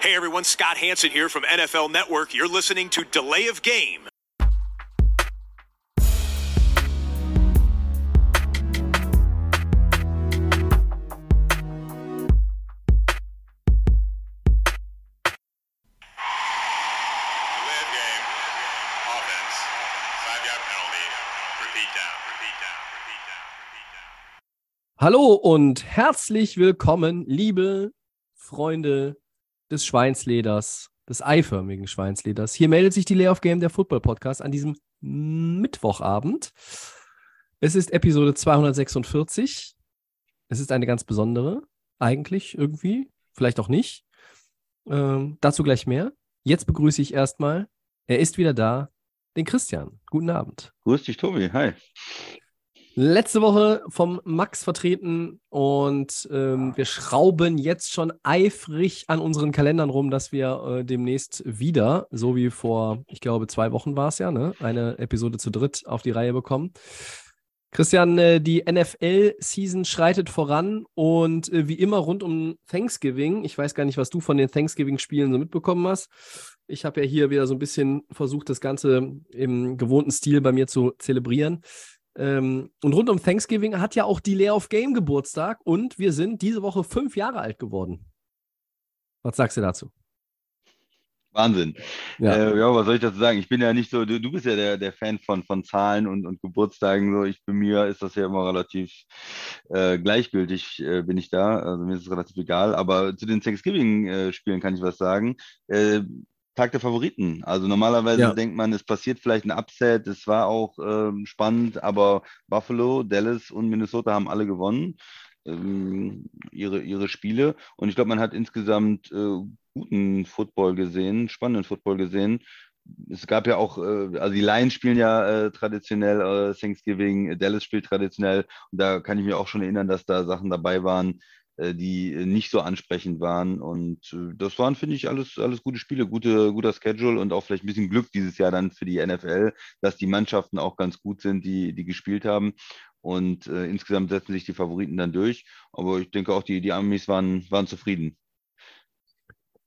Hey everyone, Scott Hanson here from NFL Network. You're listening to Delay of Game. Delay of game. Offense. Five yard penalty. Repeat down. Repeat down. Repeat down. Repeat down. Hallo und herzlich willkommen, liebe Freunde des Schweinsleders, des eiförmigen Schweinsleders. Hier meldet sich die Lay of Game, der Football Podcast, an diesem Mittwochabend. Es ist Episode 246. Es ist eine ganz besondere, eigentlich irgendwie, vielleicht auch nicht. Ähm, dazu gleich mehr. Jetzt begrüße ich erstmal, er ist wieder da, den Christian. Guten Abend. Grüß dich, Tobi. Hi. Letzte Woche vom Max vertreten und ähm, wir schrauben jetzt schon eifrig an unseren Kalendern rum, dass wir äh, demnächst wieder, so wie vor, ich glaube, zwei Wochen war es ja, ne, eine Episode zu dritt auf die Reihe bekommen. Christian, äh, die NFL-Season schreitet voran und äh, wie immer rund um Thanksgiving. Ich weiß gar nicht, was du von den Thanksgiving-Spielen so mitbekommen hast. Ich habe ja hier wieder so ein bisschen versucht, das Ganze im gewohnten Stil bei mir zu zelebrieren. Ähm, und rund um Thanksgiving hat ja auch die Lay of Game Geburtstag und wir sind diese Woche fünf Jahre alt geworden. Was sagst du dazu? Wahnsinn. Ja. Äh, ja, was soll ich dazu sagen? Ich bin ja nicht so, du, du bist ja der, der Fan von, von Zahlen und, und Geburtstagen. So. Ich, bei mir ist das ja immer relativ äh, gleichgültig, äh, bin ich da. Also mir ist es relativ egal. Aber zu den Thanksgiving-Spielen kann ich was sagen. Tag der Favoriten. Also normalerweise Ja. denkt man, es passiert vielleicht ein Upset. Es war auch ähm, spannend, aber Buffalo, Dallas und Minnesota haben alle gewonnen ähm, ihre, ihre Spiele. Und ich glaube, man hat insgesamt äh, guten Football gesehen, spannenden Football gesehen. Es gab ja auch, äh, also die Lions spielen ja äh, traditionell äh, Thanksgiving, Dallas spielt traditionell. Und da kann ich mich auch schon erinnern, dass da Sachen dabei waren, die äh, nicht so ansprechend waren. Und äh, das waren, finde ich, alles, alles gute Spiele, gute, guter Schedule und auch vielleicht ein bisschen Glück dieses Jahr dann für die NFL, dass die Mannschaften auch ganz gut sind, die, die gespielt haben. Und äh, insgesamt setzen sich die Favoriten dann durch. Aber ich denke auch, die, die Amis waren, waren zufrieden.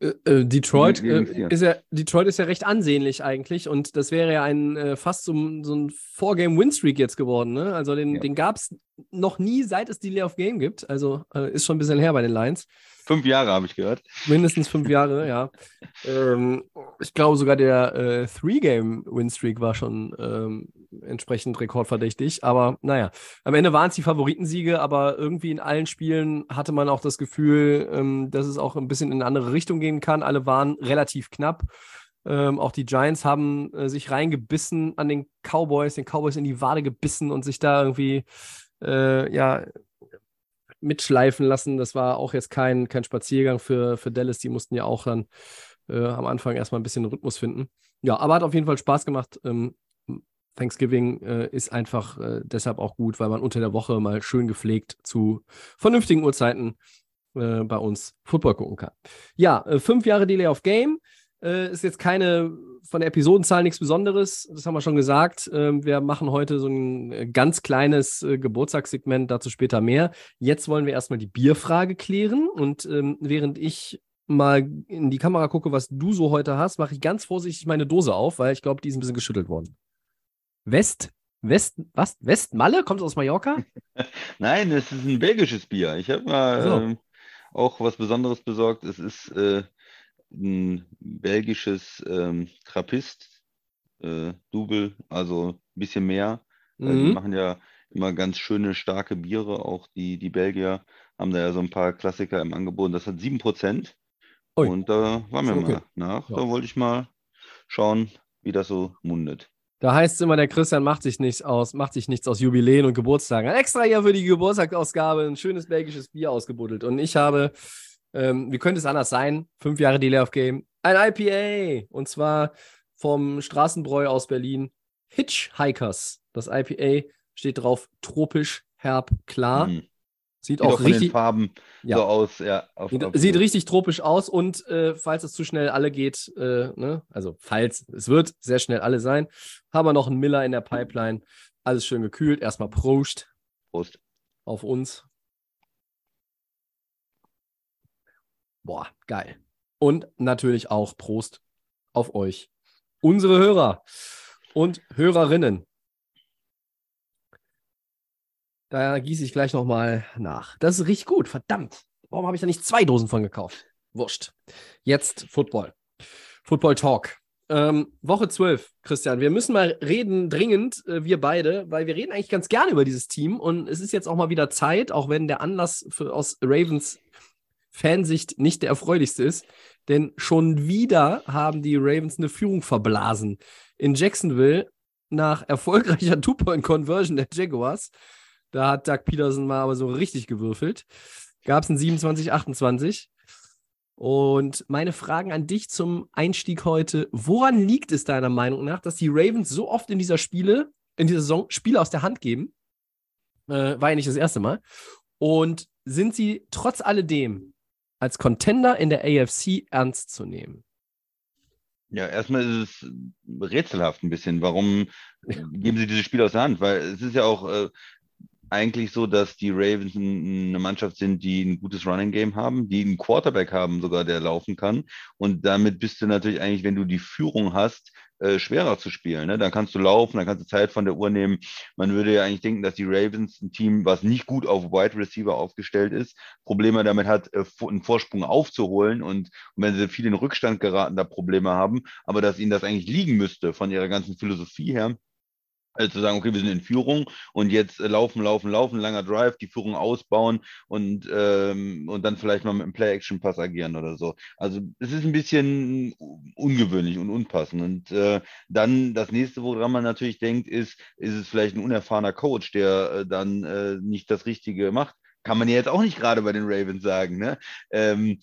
Äh, äh, Detroit, äh, ist ja, Detroit ist ja recht ansehnlich eigentlich und das wäre ja ein äh, fast so, ein- so ein Four-Game-Win-Streak jetzt geworden. Ne? Also den, Ja. den gab es noch nie, seit es die Lay of Game gibt. Also äh, ist schon ein bisschen her bei den Lions. Fünf Jahre habe ich gehört. Mindestens fünf Jahre, ja. Ähm, ich glaube sogar der äh, Three-Game-Win-Streak war schon ähm, entsprechend rekordverdächtig. Aber naja, am Ende waren es die Favoritensiege, aber irgendwie in allen Spielen hatte man auch das Gefühl, ähm, dass es auch ein bisschen in eine andere Richtung gehen kann. Alle waren relativ knapp. Ähm, auch die Giants haben äh, sich reingebissen an den Cowboys, den Cowboys in die Wade gebissen und sich da irgendwie äh, ja, mitschleifen lassen. Das war auch jetzt kein, kein Spaziergang für, für Dallas. Die mussten ja auch dann äh, am Anfang erstmal ein bisschen Rhythmus finden. Ja, aber hat auf jeden Fall Spaß gemacht. Ähm, Thanksgiving äh, ist einfach äh, deshalb auch gut, weil man unter der Woche mal schön gepflegt zu vernünftigen Uhrzeiten äh, bei uns Football gucken kann. Ja, äh, fünf Jahre Delay of Game. Äh, ist jetzt keine von der Episodenzahl nichts Besonderes, das haben wir schon gesagt. Ähm, wir machen heute so ein äh, ganz kleines äh, Geburtstagssegment, dazu später mehr. Jetzt wollen wir erstmal die Bierfrage klären und ähm, während ich mal in die Kamera gucke, was du so heute hast, mache ich ganz vorsichtig meine Dose auf, weil ich glaube, die ist ein bisschen geschüttelt worden. West, West, was? Westmalle? Kommt aus Mallorca? Nein, es ist ein belgisches Bier. Ich habe mal So. ähm, auch was Besonderes besorgt. Es ist äh, ein belgisches ähm, Trappist, äh, also ein bisschen mehr. Äh, die Mhm. machen ja immer ganz schöne, starke Biere. Auch die, die Belgier haben da ja so ein paar Klassiker im Angebot. Das hat 7%. Ui. Und da waren wir okay. mal nach. Ja. Da wollte ich mal schauen, wie das so mundet. Da heißt es immer, der Christian macht sich nichts aus, macht sich nichts aus Jubiläen und Geburtstagen. Hat extra hier für die Geburtstagsausgabe ein schönes belgisches Bier ausgebuddelt. Und ich habe, ähm, wie könnte es anders sein? Fünf Jahre Delay of Game. Ein IPA. Und zwar vom Straßenbräu aus Berlin. Hitchhikers. Das IPA steht drauf tropisch, herb, klar. Mhm. Sieht Sieht auch auch richtig, Farben Ja. so aus. Ja, auf, Sieht, auf, sieht richtig tropisch aus und äh, falls es zu schnell alle geht, äh, ne, also falls es wird sehr schnell alle sein, haben wir noch einen Miller in der Pipeline. Alles schön gekühlt. Erstmal Prost Prost. auf uns. Boah, geil. Und natürlich auch Prost auf euch, unsere Hörer und Hörerinnen. Da gieße ich gleich nochmal nach. Das riecht gut, verdammt. Warum habe ich da nicht zwei Dosen von gekauft? Wurscht. Jetzt Football. Football Talk. Ähm, Woche 12, Christian. Wir müssen mal reden, dringend, äh, wir beide, weil wir reden eigentlich ganz gerne über dieses Team und es ist jetzt auch mal wieder Zeit, auch wenn der Anlass für, aus Ravens Fansicht nicht der erfreulichste ist, denn schon wieder haben die Ravens eine Führung verblasen. In Jacksonville nach erfolgreicher Two-Point-Conversion der Jaguars, da hat Doug Peterson mal aber so richtig gewürfelt, gab es ein 27-28. Und meine Fragen an dich zum Einstieg heute: Woran liegt es deiner Meinung nach, dass die Ravens so oft in dieser Spiele, in dieser Saison Spiele aus der Hand geben? Äh, war ja nicht das erste Mal. Und sind sie trotz alledem als Contender in der AFC ernst zu nehmen? Ja, erstmal ist es rätselhaft ein bisschen. Warum geben sie diese Spiele aus der Hand? Weil es ist ja auch äh, eigentlich so, dass die Ravens eine Mannschaft sind, die ein gutes Running Game haben, die einen Quarterback haben sogar, der laufen kann. Und damit bist du natürlich eigentlich, wenn du die Führung hast, äh, schwerer zu spielen. Ne? Dann kannst du laufen, dann kannst du Zeit von der Uhr nehmen. Man würde ja eigentlich denken, dass die Ravens ein Team, was nicht gut auf Wide Receiver aufgestellt ist, Probleme damit hat, äh, einen Vorsprung aufzuholen und, und wenn sie viel in Rückstand geraten, da Probleme haben, aber dass ihnen das eigentlich liegen müsste von ihrer ganzen Philosophie her also zu sagen, okay, wir sind in Führung und jetzt äh, laufen, laufen, laufen, langer Drive, die Führung ausbauen und, ähm, und dann vielleicht mal mit einem Play-Action-Pass agieren oder so. Also es ist ein bisschen ungewöhnlich und unpassend. Und äh, dann das nächste, woran man natürlich denkt, ist, ist es vielleicht ein unerfahrener Coach, der äh, dann äh, nicht das Richtige macht. Kann man ja jetzt auch nicht gerade bei den Ravens sagen. Ne? Ähm,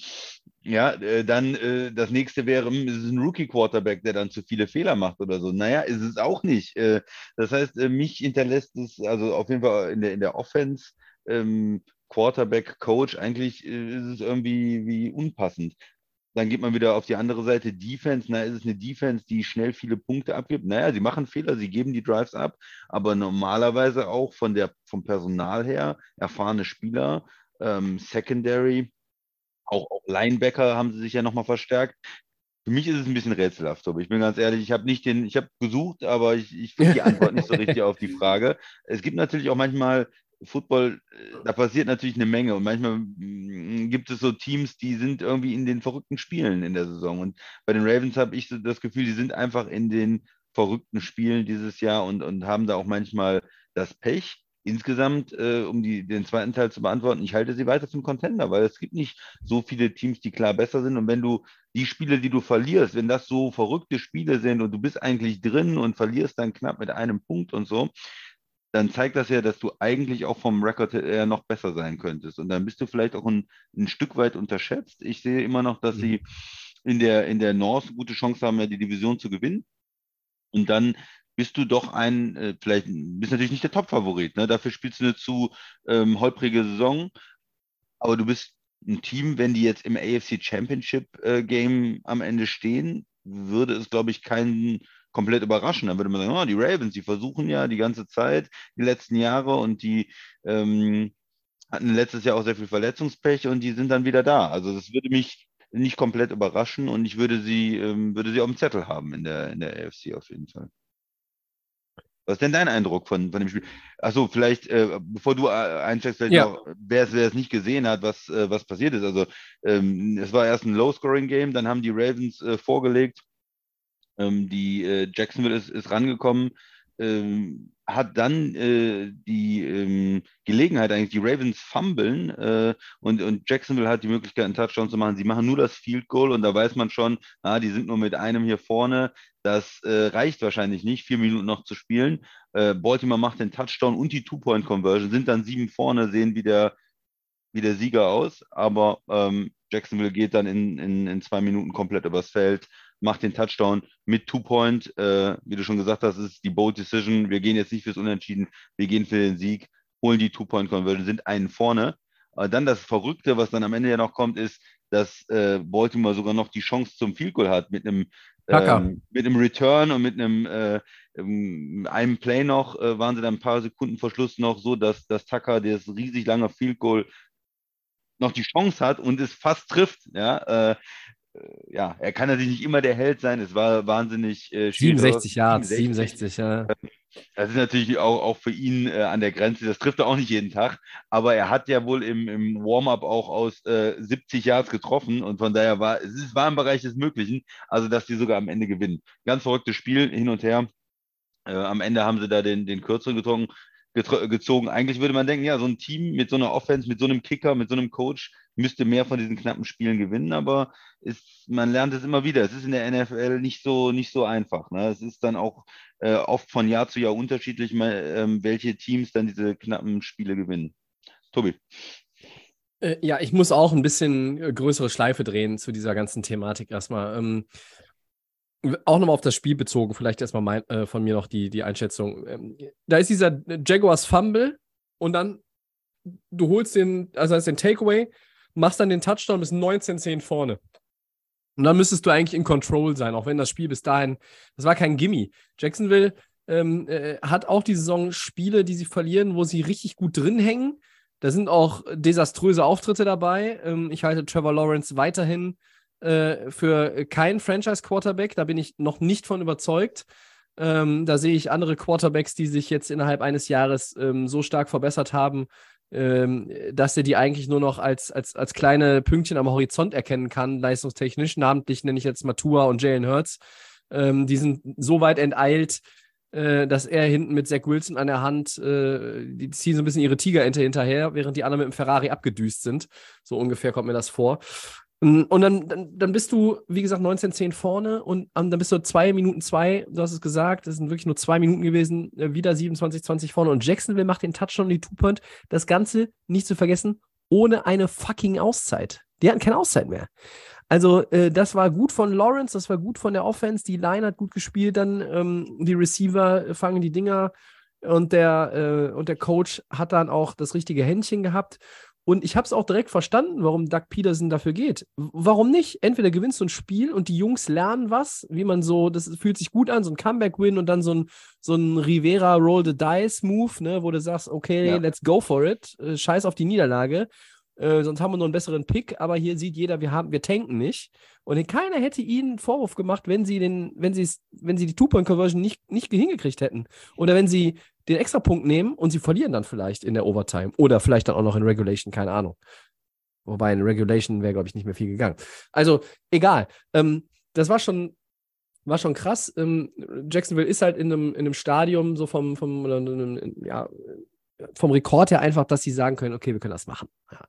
ja, äh, dann äh, das nächste wäre, hm, ist es ein Rookie-Quarterback, der dann zu viele Fehler macht oder so. Naja, ist es auch nicht. Äh, das heißt, mich hinterlässt es, also auf jeden Fall in der, in der Offense, ähm, Quarterback, Coach, eigentlich ist es irgendwie wie unpassend. Dann geht man wieder auf die andere Seite, Defense. Na, ist es eine Defense, die schnell viele Punkte abgibt? Naja, sie machen Fehler, sie geben die Drives ab, aber normalerweise auch von der, vom Personal her erfahrene Spieler, ähm, Secondary, auch, auch Linebacker haben sie sich ja nochmal verstärkt. Für mich ist es ein bisschen rätselhaft, aber ich bin ganz ehrlich, ich habe nicht den, ich habe gesucht, aber ich, ich finde die Antwort nicht so richtig auf die Frage. Es gibt natürlich auch manchmal Football, äh, da passiert natürlich eine Menge und manchmal mm, gibt es so Teams, die sind irgendwie in den verrückten Spielen in der Saison. Und bei den Ravens habe ich so das Gefühl, die sind einfach in den verrückten Spielen dieses Jahr und, und haben da auch manchmal das Pech insgesamt, äh, um die, den zweiten Teil zu beantworten, ich halte sie weiter zum Contender, weil es gibt nicht so viele Teams, die klar besser sind. Und wenn du die Spiele, die du verlierst, wenn das so verrückte Spiele sind und du bist eigentlich drin und verlierst dann knapp mit einem Punkt und so, dann zeigt das ja, dass du eigentlich auch vom Rekord her noch besser sein könntest. Und dann bist du vielleicht auch ein, ein Stück weit unterschätzt. Ich sehe immer noch, dass mhm. sie in der, in der North gute Chance haben, ja die Division zu gewinnen. Und dann bist du doch ein, äh, vielleicht bist natürlich nicht der Top-Favorit. Ne? Dafür spielst du eine zu ähm, holprige Saison, aber du bist ein Team, wenn die jetzt im AFC Championship äh, Game am Ende stehen, würde es, glaube ich, keinen komplett überraschen. Dann würde man sagen, oh, die Ravens, die versuchen ja die ganze Zeit, die letzten Jahre und die ähm, hatten letztes Jahr auch sehr viel Verletzungspech und die sind dann wieder da. Also das würde mich nicht komplett überraschen und ich würde sie, ähm, würde sie auf dem Zettel haben in der, in der AFC auf jeden Fall. Was ist denn dein Eindruck von, von dem Spiel? Achso, vielleicht, äh, bevor du äh, einsteigst, vielleicht ja. noch, wer es nicht gesehen hat, was, äh, was passiert ist. Also, ähm, es war erst ein Low-Scoring-Game, dann haben die Ravens äh, vorgelegt. Ähm, die äh, Jacksonville ist, ist rangekommen, ähm, hat dann äh, die ähm, Gelegenheit, eigentlich die Ravens fummeln äh, und, und Jacksonville hat die Möglichkeit, einen Touchdown zu machen. Sie machen nur das Field Goal und da weiß man schon, ah, die sind nur mit einem hier vorne. Das äh, reicht wahrscheinlich nicht, vier Minuten noch zu spielen. Äh, Baltimore macht den Touchdown und die Two-Point-Conversion, sind dann sieben vorne, sehen wie der, wie der Sieger aus, aber ähm, Jacksonville geht dann in, in, in zwei Minuten komplett übers Feld macht den Touchdown mit Two-Point. Äh, wie du schon gesagt hast, ist die Bold Decision. Wir gehen jetzt nicht fürs Unentschieden, wir gehen für den Sieg, holen die Two-Point-Conversion, sind einen vorne. Aber dann das Verrückte, was dann am Ende ja noch kommt, ist, dass äh, Baltimore sogar noch die Chance zum Field Goal hat mit einem ähm, mit einem Return und mit einem äh, ähm, einem Play noch äh, waren sie dann ein paar Sekunden vor Schluss noch so, dass, dass Tucker das riesig lange Field Goal noch die Chance hat und es fast trifft. Ja, äh, ja, er kann natürlich nicht immer der Held sein. Es war wahnsinnig äh, schwierig. 67 Yards, 67, 67 ja. Das ist natürlich auch, auch für ihn äh, an der Grenze. Das trifft er auch nicht jeden Tag. Aber er hat ja wohl im, im Warm-up auch aus äh, 70 Yards getroffen. Und von daher war es war im Bereich des Möglichen. Also, dass die sogar am Ende gewinnen. Ganz verrücktes Spiel hin und her. Äh, am Ende haben sie da den, den Kürzeren getrunken gezogen. Eigentlich würde man denken, ja, so ein Team mit so einer Offense, mit so einem Kicker, mit so einem Coach müsste mehr von diesen knappen Spielen gewinnen, aber ist, man lernt es immer wieder. Es ist in der NFL nicht so, nicht so einfach. Ne? Es ist dann auch äh, oft von Jahr zu Jahr unterschiedlich, ähm, welche Teams dann diese knappen Spiele gewinnen. Tobi. Äh, ja, ich muss auch ein bisschen äh, größere Schleife drehen zu dieser ganzen Thematik erstmal. Ähm, auch nochmal auf das Spiel bezogen, vielleicht erstmal mein, äh, von mir noch die, die Einschätzung. Ähm, da ist dieser Jaguars Fumble und dann du holst den, also heißt den Takeaway, machst dann den Touchdown bis 19-10 vorne. Und dann müsstest du eigentlich in Control sein, auch wenn das Spiel bis dahin, das war kein Gimme. Jacksonville ähm, äh, hat auch die Saison Spiele, die sie verlieren, wo sie richtig gut drin hängen. Da sind auch desaströse Auftritte dabei. Ähm, ich halte Trevor Lawrence weiterhin äh, für keinen Franchise-Quarterback. Da bin ich noch nicht von überzeugt. Ähm, da sehe ich andere Quarterbacks, die sich jetzt innerhalb eines Jahres ähm, so stark verbessert haben, ähm, dass er die eigentlich nur noch als, als, als kleine Pünktchen am Horizont erkennen kann, leistungstechnisch. Namentlich nenne ich jetzt Matua und Jalen Hurts. Ähm, die sind so weit enteilt, äh, dass er hinten mit Zach Wilson an der Hand, äh, die ziehen so ein bisschen ihre Tigerente hinterher, während die anderen mit dem Ferrari abgedüst sind. So ungefähr kommt mir das vor. Mm, und dann, dann, dann bist du, wie gesagt, 19-10 vorne und um, dann bist du zwei Minuten zwei, du hast es gesagt, das sind wirklich nur zwei Minuten gewesen, äh, wieder 27-20 vorne und Jacksonville macht den Touchdown, die Two-Point. Das Ganze, nicht zu vergessen, ohne eine fucking Auszeit. Die hatten keine Auszeit mehr. Also, äh, das war gut von Lawrence, das war gut von der Offense, die Line hat gut gespielt, dann ähm, die Receiver fangen die Dinger und der, äh, und der Coach hat dann auch das richtige Händchen gehabt. Und ich habe es auch direkt verstanden, warum Doug Peterson dafür geht. Warum nicht? Entweder gewinnst du ein Spiel und die Jungs lernen was, wie man so, das fühlt sich gut an, so ein Comeback-Win und dann so ein, so ein Rivera Roll the Dice-Move, ne, wo du sagst, okay, ja. let's go for it, äh, scheiß auf die Niederlage. Äh, sonst haben wir nur einen besseren Pick, aber hier sieht jeder, wir haben, wir tanken nicht. Und keiner hätte ihnen Vorwurf gemacht, wenn sie den, wenn sie wenn sie die Two-Point-Conversion nicht, nicht hingekriegt hätten. Oder wenn sie den Extrapunkt nehmen und sie verlieren dann vielleicht in der Overtime oder vielleicht dann auch noch in Regulation, keine Ahnung. Wobei in Regulation wäre, glaube ich, nicht mehr viel gegangen. Also, egal. Ähm, das war schon, war schon krass. Ähm, Jacksonville ist halt in einem, in einem Stadium, so vom, vom, ja, vom Rekord her einfach, dass sie sagen können, okay, wir können das machen. Ja.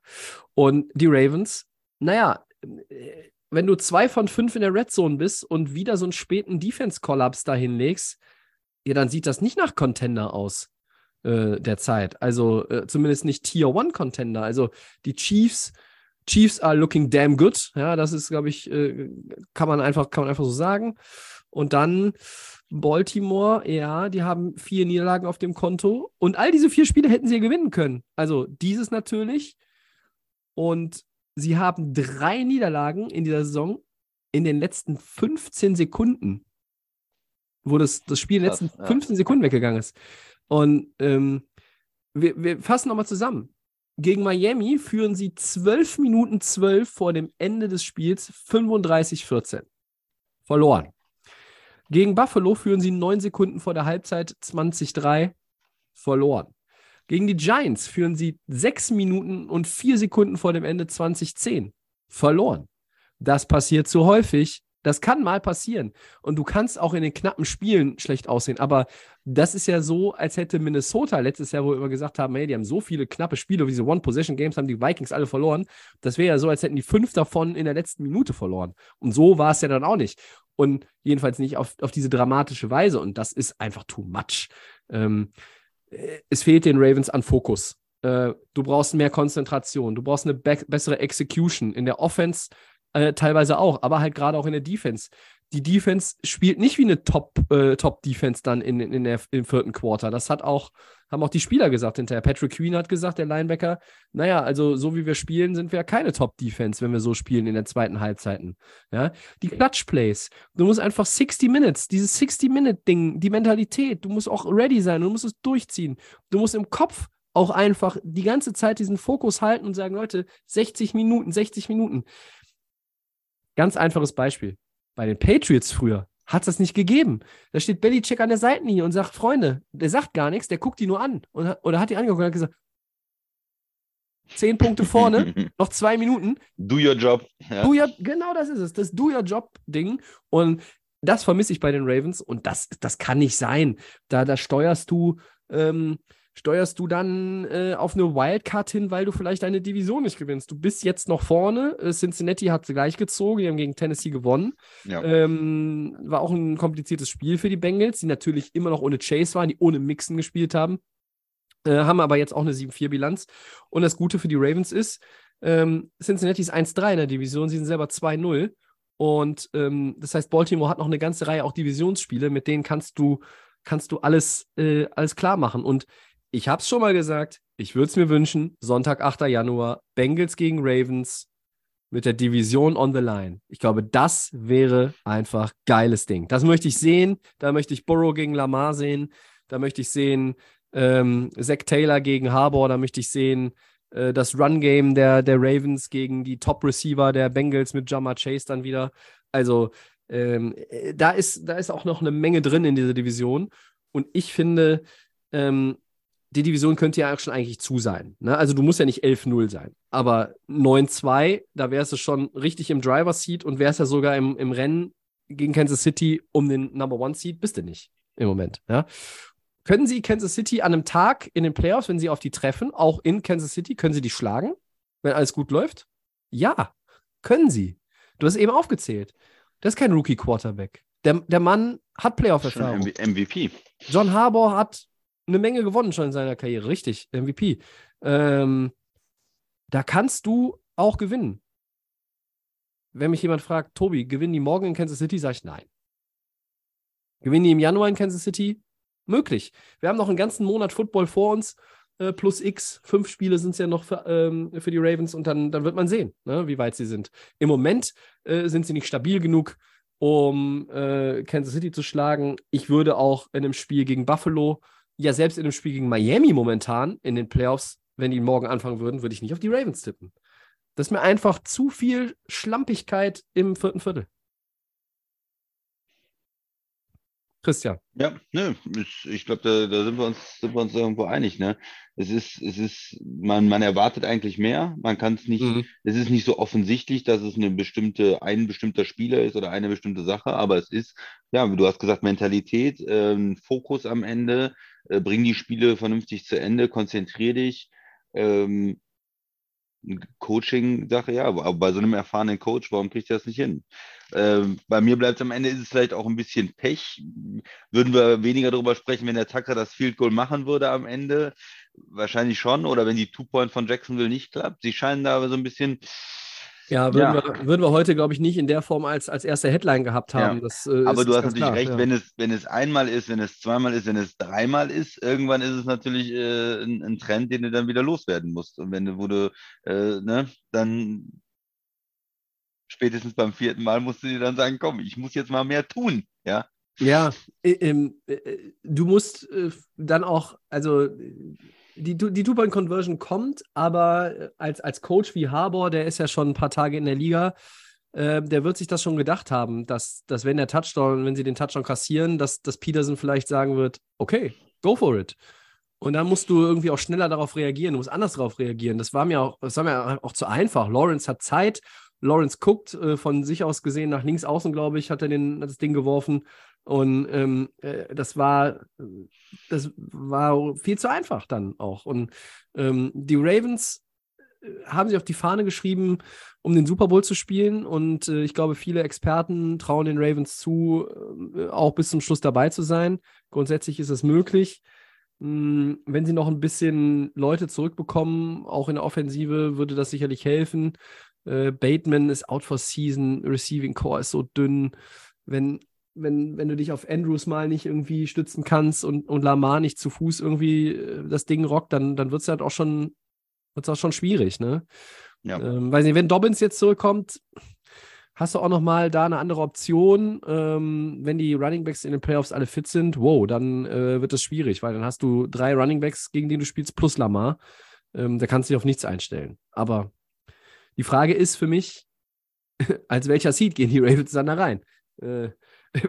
Und die Ravens, naja, wenn du zwei von fünf in der Red Zone bist und wieder so einen späten Defense-Kollaps dahin legst, ja, dann sieht das nicht nach Contender aus äh, der Zeit. Also äh, zumindest nicht Tier One Contender. Also die Chiefs, Chiefs are looking damn good. Ja, das ist, glaube ich, äh, kann man einfach, kann man einfach so sagen. Und dann Baltimore, ja, die haben vier Niederlagen auf dem Konto. Und all diese vier Spiele hätten sie ja gewinnen können. Also dieses natürlich. Und sie haben drei Niederlagen in dieser Saison in den letzten 15 Sekunden wo das, das Spiel in den letzten ja. 15 Sekunden weggegangen ist. Und ähm, wir, wir fassen nochmal zusammen. Gegen Miami führen sie 12 Minuten 12 vor dem Ende des Spiels 35-14. Verloren. Gegen Buffalo führen sie 9 Sekunden vor der Halbzeit 20-3. Verloren. Gegen die Giants führen sie 6 Minuten und 4 Sekunden vor dem Ende 2010. Verloren. Das passiert zu häufig. Das kann mal passieren. Und du kannst auch in den knappen Spielen schlecht aussehen. Aber das ist ja so, als hätte Minnesota letztes Jahr, wo wir immer gesagt haben, hey, die haben so viele knappe Spiele, diese One-Possession-Games haben die Vikings alle verloren. Das wäre ja so, als hätten die fünf davon in der letzten Minute verloren. Und so war es ja dann auch nicht. Und jedenfalls nicht auf, auf diese dramatische Weise. Und das ist einfach too much. Ähm, äh, es fehlt den Ravens an Fokus. Äh, du brauchst mehr Konzentration, du brauchst eine be bessere Execution. In der Offense äh, teilweise auch, aber halt gerade auch in der Defense. Die Defense spielt nicht wie eine Top-Defense äh, Top dann in, in der, im vierten Quarter. Das hat auch, haben auch die Spieler gesagt hinterher. Patrick Queen hat gesagt, der Linebacker, naja, also so wie wir spielen, sind wir ja keine Top-Defense, wenn wir so spielen in der zweiten Halbzeiten. Ja? Die Clutch-Plays. Du musst einfach 60 Minutes, dieses 60-Minute-Ding, die Mentalität, du musst auch ready sein, du musst es durchziehen. Du musst im Kopf auch einfach die ganze Zeit diesen Fokus halten und sagen, Leute, 60 Minuten, 60 Minuten Ganz einfaches Beispiel. Bei den Patriots früher hat es das nicht gegeben. Da steht Belichick an der Seitenlinie und sagt, Freunde, der sagt gar nichts, der guckt die nur an. Und, oder hat die angeguckt und hat gesagt, zehn Punkte vorne, noch zwei Minuten. Do your job. Ja. Do your, genau das ist es, das Do your Job-Ding. Und das vermisse ich bei den Ravens und das, das kann nicht sein. Da, da steuerst du, ähm, steuerst du dann äh, auf eine Wildcard hin, weil du vielleicht deine Division nicht gewinnst. Du bist jetzt noch vorne. Äh, Cincinnati hat gleich gezogen, die haben gegen Tennessee gewonnen. Ja. Ähm, war auch ein kompliziertes Spiel für die Bengals, die natürlich immer noch ohne Chase waren, die ohne Mixen gespielt haben. Äh, haben aber jetzt auch eine 7-4-Bilanz. Und das Gute für die Ravens ist, ähm, Cincinnati ist 1-3 in der Division, sie sind selber 2-0. Und ähm, das heißt, Baltimore hat noch eine ganze Reihe auch Divisionsspiele, mit denen kannst du, kannst du alles, äh, alles klar machen. Und ich habe es schon mal gesagt, ich würde es mir wünschen, Sonntag, 8. Januar, Bengals gegen Ravens mit der Division on the line. Ich glaube, das wäre einfach geiles Ding. Das möchte ich sehen. Da möchte ich Burrow gegen Lamar sehen. Da möchte ich sehen, ähm, Zach Taylor gegen Harbour, da möchte ich sehen, äh, das Run-Game der, der Ravens gegen die Top-Receiver der Bengals mit Jamar Chase dann wieder. Also ähm, äh, da, ist, da ist auch noch eine Menge drin in dieser Division. Und ich finde, ähm, die Division könnte ja auch schon eigentlich zu sein. Ne? Also du musst ja nicht 11-0 sein. Aber 9-2, da wärst du schon richtig im Driver-Seat und wärst ja sogar im, im Rennen gegen Kansas City um den Number One-Seat, bist du nicht im Moment. Ja? Können Sie Kansas City an einem Tag in den Playoffs, wenn Sie auf die treffen, auch in Kansas City, können Sie die schlagen, wenn alles gut läuft? Ja, können Sie. Du hast eben aufgezählt. Das ist kein Rookie-Quarterback. Der, der Mann hat Playoff-Erfahrung. MVP. John Harbour hat eine Menge gewonnen schon in seiner Karriere. Richtig, MVP. Ähm, da kannst du auch gewinnen. Wenn mich jemand fragt, Tobi, gewinnen die morgen in Kansas City, sage ich nein. Gewinnen die im Januar in Kansas City? möglich. Wir haben noch einen ganzen Monat Football vor uns, äh, plus X. Fünf Spiele sind es ja noch für, ähm, für, die Ravens und dann, dann wird man sehen, ne, wie weit sie sind. Im Moment äh, sind sie nicht stabil genug, um äh, Kansas City zu schlagen. Ich würde auch in einem Spiel gegen Buffalo, ja, selbst in einem Spiel gegen Miami momentan in den Playoffs, wenn die morgen anfangen würden, würde ich nicht auf die Ravens tippen. Das ist mir einfach zu viel Schlampigkeit im vierten Viertel. Christian. Ja, ne, ich, ich glaube, da, da, sind wir uns, sind wir uns irgendwo einig, ne? Es ist, es ist, man, man erwartet eigentlich mehr. Man kann es nicht, mhm. es ist nicht so offensichtlich, dass es eine bestimmte, ein bestimmter Spieler ist oder eine bestimmte Sache, aber es ist, ja, du hast gesagt, Mentalität, ähm, Fokus am Ende, äh, bring die Spiele vernünftig zu Ende, konzentrier dich. Ähm, Coaching-Sache, ja, aber bei so einem erfahrenen Coach, warum kriegt er das nicht hin? Ähm, bei mir bleibt am Ende, ist es vielleicht auch ein bisschen Pech. Würden wir weniger darüber sprechen, wenn der Tucker das Field Goal machen würde am Ende? Wahrscheinlich schon. Oder wenn die Two-Point von Jacksonville nicht klappt. Sie scheinen da aber so ein bisschen ja, würden, ja. Wir, würden wir heute, glaube ich, nicht in der Form als, als erste Headline gehabt haben. Ja. Das, äh, Aber ist, du hast natürlich klar, recht, ja. wenn, es, wenn es einmal ist, wenn es zweimal ist, wenn es dreimal ist, irgendwann ist es natürlich äh, ein, ein, Trend, den du dann wieder loswerden musst. Und wenn du, wo du, äh, ne, dann spätestens beim vierten Mal musst du dir dann sagen, komm, ich muss jetzt mal mehr tun, ja. Ja, äh, du musst äh, dann auch, also die, die Two-Point-Conversion kommt, aber äh, als, als Coach wie Harbour, der ist ja schon ein paar Tage in der Liga, äh, der wird sich das schon gedacht haben, dass, dass wenn der Touchdown, wenn sie den Touchdown kassieren, dass, dass Peterson vielleicht sagen wird, okay, go for it. Und dann musst du irgendwie auch schneller darauf reagieren, du musst anders darauf reagieren. Das war mir auch, das war mir auch zu einfach. Lawrence hat Zeit, Lawrence guckt, äh, von sich aus gesehen nach links außen, glaube ich, hat er den, das Ding geworfen. Und ähm, äh, das war, das war viel zu einfach dann auch. Und ähm, die Ravens äh, haben sich auf die Fahne geschrieben, um den Super Bowl zu spielen. Und äh, ich glaube, viele Experten trauen den Ravens zu, äh, auch bis zum Schluss dabei zu sein. Grundsätzlich ist es möglich. Hm, wenn sie noch ein bisschen Leute zurückbekommen, auch in der Offensive, würde das sicherlich helfen. Äh, Bateman ist out for season, Receiving Core ist so dünn. Wenn wenn, wenn du dich auf Andrews mal nicht irgendwie stützen kannst und, und Lamar nicht zu Fuß irgendwie äh, das Ding rockt, dann, dann wird es halt auch schon, wird's auch schon schwierig, ne? Ja. Ähm, weiß nicht, wenn Dobbins jetzt zurückkommt, hast du auch noch mal da eine andere Option. Ähm, wenn die Running Backs in den Playoffs alle fit sind, wow, dann äh, wird das schwierig, weil dann hast du drei Running Backs, gegen die du spielst, plus Lamar. Ähm, da kannst du dich auf nichts einstellen. Aber die Frage ist für mich, als welcher Seed gehen die Ravens dann da rein? Äh,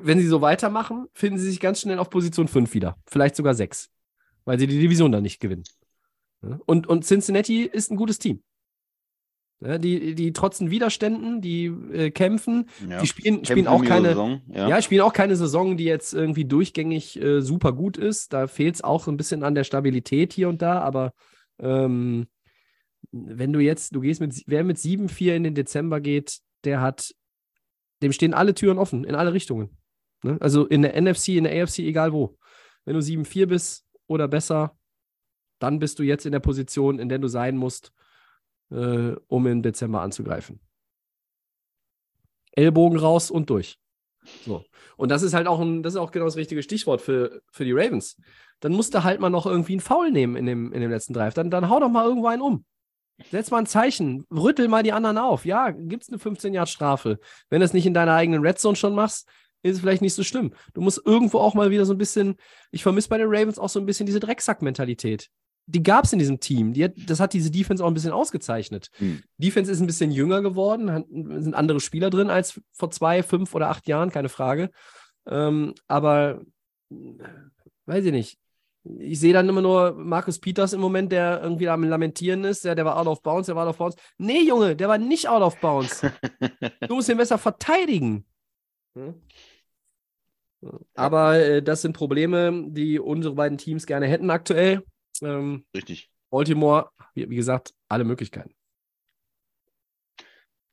wenn sie so weitermachen, finden sie sich ganz schnell auf Position 5 wieder. Vielleicht sogar 6. Weil sie die Division dann nicht gewinnen. Und, und Cincinnati ist ein gutes Team. Die, die trotzen Widerständen, die äh, kämpfen, Ja. die spielen, spielen auch keine, Saison, ja. ja, spielen auch keine Saison, die jetzt irgendwie durchgängig äh, super gut ist. Da fehlt es auch ein bisschen an der Stabilität hier und da, aber ähm, wenn du jetzt, du gehst mit, wer mit 7-4 in den Dezember geht, der hat, dem stehen alle Türen offen, in alle Richtungen. Ne? Also in der NFC, in der AFC, egal wo. Wenn du 7-4 bist oder besser, dann bist du jetzt in der Position, in der du sein musst, äh, um im Dezember anzugreifen. Ellbogen raus und durch. So. Und das ist halt auch ein, das ist auch genau das richtige Stichwort für, für die Ravens. Dann musst du halt mal noch irgendwie einen Foul nehmen in dem, in dem letzten Drive. Dann, dann hau doch mal irgendwo einen um. Setz mal ein Zeichen, rüttel mal die anderen auf. Ja, gibt es eine 15-Jahr-Strafe. Wenn du es nicht in deiner eigenen Red Zone schon machst, ist es vielleicht nicht so schlimm. Du musst irgendwo auch mal wieder so ein bisschen, ich vermisse bei den Ravens auch so ein bisschen diese Drecksack-Mentalität. Die gab es in diesem Team. Die hat, das hat diese Defense auch ein bisschen ausgezeichnet. Hm. Defense ist ein bisschen jünger geworden, hat, sind andere Spieler drin als vor zwei, fünf oder acht Jahren, keine Frage. Ähm, aber weiß ich nicht. Ich sehe dann immer nur Markus Peters im Moment, der irgendwie am Lamentieren ist. Der, der war out of bounds, der war out of bounds. Nee, Junge, der war nicht out of bounds. du musst ihn besser verteidigen. Hm? Aber äh, das sind Probleme, die unsere beiden Teams gerne hätten aktuell. Ähm, Richtig. Baltimore, wie, wie gesagt, alle Möglichkeiten.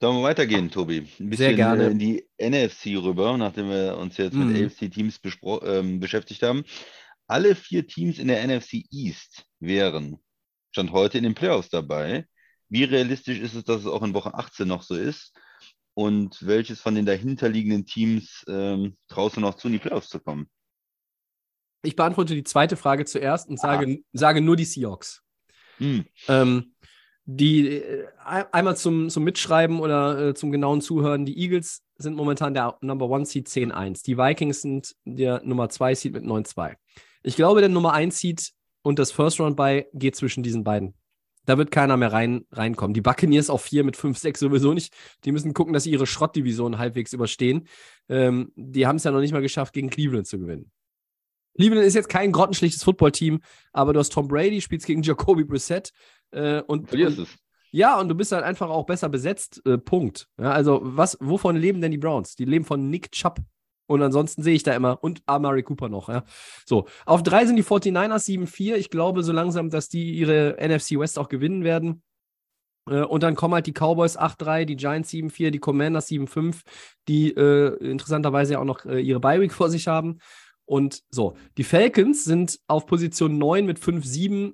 Sollen wir weitergehen, Tobi? Ein bisschen Sehr gerne. äh, in die NFC rüber, nachdem wir uns jetzt Mhm. mit AFC-Teams bespro- ähm, beschäftigt haben. Alle vier Teams in der NFC East wären Stand heute in den Playoffs dabei. Wie realistisch ist es, dass es auch in Woche 18 noch so ist? Und welches von den dahinterliegenden Teams ähm, traust du noch zu, in die Playoffs zu kommen? Ich beantworte die zweite Frage zuerst und sage, sage nur die Seahawks. Hm, Ähm, die äh, ein- einmal zum, zum Mitschreiben oder äh, zum genauen Zuhören, die Eagles sind momentan der Number One Seed 10-1. Die Vikings sind der Nummer 2 Seed mit 9-2. Ich glaube, der Nummer 1 Seed und das First Round bei geht zwischen diesen beiden. Da wird keiner mehr rein, reinkommen. Die Buccaneers auf 4 mit 5-6 sowieso nicht. Die müssen gucken, dass sie ihre Schrottdivision halbwegs überstehen. Ähm, die haben es ja noch nicht mal geschafft, gegen Cleveland zu gewinnen. Cleveland ist jetzt kein grottenschlichtes Footballteam, aber du hast Tom Brady, spielst gegen Jacoby Brissett äh, und, verlierst es. ja, und du bist halt einfach auch besser besetzt. Äh, Punkt. Ja, also, was, wovon leben denn die Browns? Die leben von Nick Chubb. Und ansonsten sehe ich da immer, und Amari Cooper noch, ja. So, auf drei sind die 49ers 7-4. Ich glaube so langsam, dass die ihre NFC West auch gewinnen werden. Äh, Und dann kommen halt die Cowboys 8-3, die Giants 7-4, die Commanders 7-5, die äh, interessanterweise ja auch noch äh, ihre Bye-Week vor sich haben. Und so, die Falcons sind auf Position 9 mit 5-7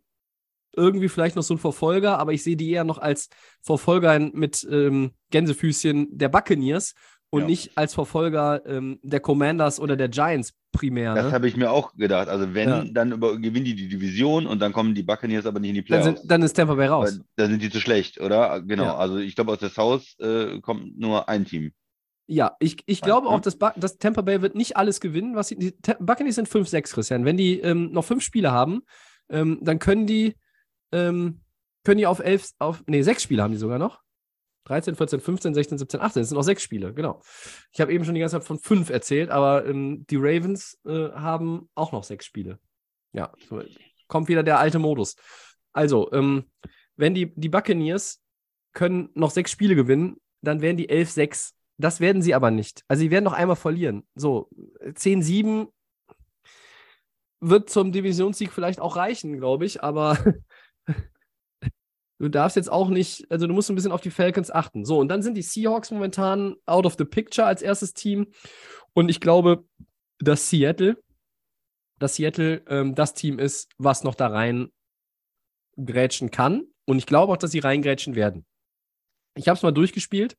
irgendwie vielleicht noch so ein Verfolger, aber ich sehe die eher noch als Verfolger mit ähm, Gänsefüßchen der Buccaneers und Ja. nicht als Verfolger ähm, der Commanders oder der Giants primär. Das Ne? habe ich mir auch gedacht. Also wenn, Ja. dann über, gewinnen die die Division und dann kommen die Buccaneers aber nicht in die Dann, Playoffs. sind, dann ist Tampa Bay raus. Weil da sind die zu schlecht, oder? Genau. Ja. Also ich glaube, aus der South äh, kommt nur ein Team. Ja, ich, ich glaube auch, dass, dass Tampa Bay wird nicht alles gewinnen. Was die Ta- Buccaneers sind 5-6, Christian. Wenn die ähm, noch fünf Spiele haben, ähm, dann können die, ähm, können die auf elf, auf, nee, sechs Spiele haben die sogar noch. 13, 14, 15, 16, 17, 18. Das sind noch sechs Spiele, genau. Ich habe eben schon die ganze Zeit von fünf erzählt, aber ähm, die Ravens äh, haben auch noch sechs Spiele. Ja, so, kommt wieder der alte Modus. Also, ähm, wenn die, die Buccaneers können noch sechs Spiele gewinnen, dann wären die 11-6. Das werden sie aber nicht. Also, sie werden noch einmal verlieren. So, 10-7 wird zum Divisionssieg vielleicht auch reichen, glaube ich, aber du darfst jetzt auch nicht, also du musst ein bisschen auf die Falcons achten. So, und dann sind die Seahawks momentan out of the picture als erstes Team. Und ich glaube, dass Seattle, dass Seattle ähm, das Team ist, was noch da rein grätschen kann. Und ich glaube auch, dass sie reingrätschen werden. Ich habe es mal durchgespielt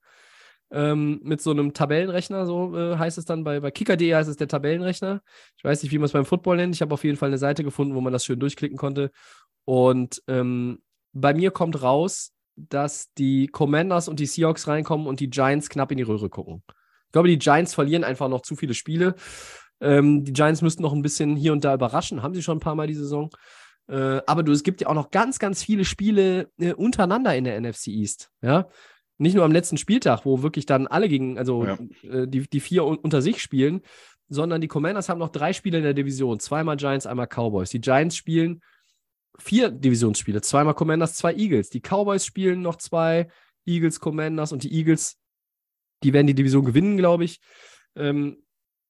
ähm, mit so einem Tabellenrechner, so äh, heißt es dann bei, bei Kicker.de heißt es der Tabellenrechner. Ich weiß nicht, wie man es beim Football nennt. Ich habe auf jeden Fall eine Seite gefunden, wo man das schön durchklicken konnte. Und ähm, bei mir kommt raus, dass die Commanders und die Seahawks reinkommen und die Giants knapp in die Röhre gucken. Ich glaube, die Giants verlieren einfach noch zu viele Spiele. Ähm, die Giants müssten noch ein bisschen hier und da überraschen, haben sie schon ein paar Mal die Saison. Äh, aber du, es gibt ja auch noch ganz, ganz viele Spiele äh, untereinander in der NFC East. Ja? Nicht nur am letzten Spieltag, wo wirklich dann alle gegen, also Ja. äh, die, die vier un unter sich spielen, sondern die Commanders haben noch drei Spiele in der Division. Zweimal Giants, einmal Cowboys. Die Giants spielen vier Divisionsspiele, zweimal Commanders, zwei Eagles. Die Cowboys spielen noch zwei Eagles, Commanders und die Eagles, die werden die Division gewinnen, glaube ich. Ähm,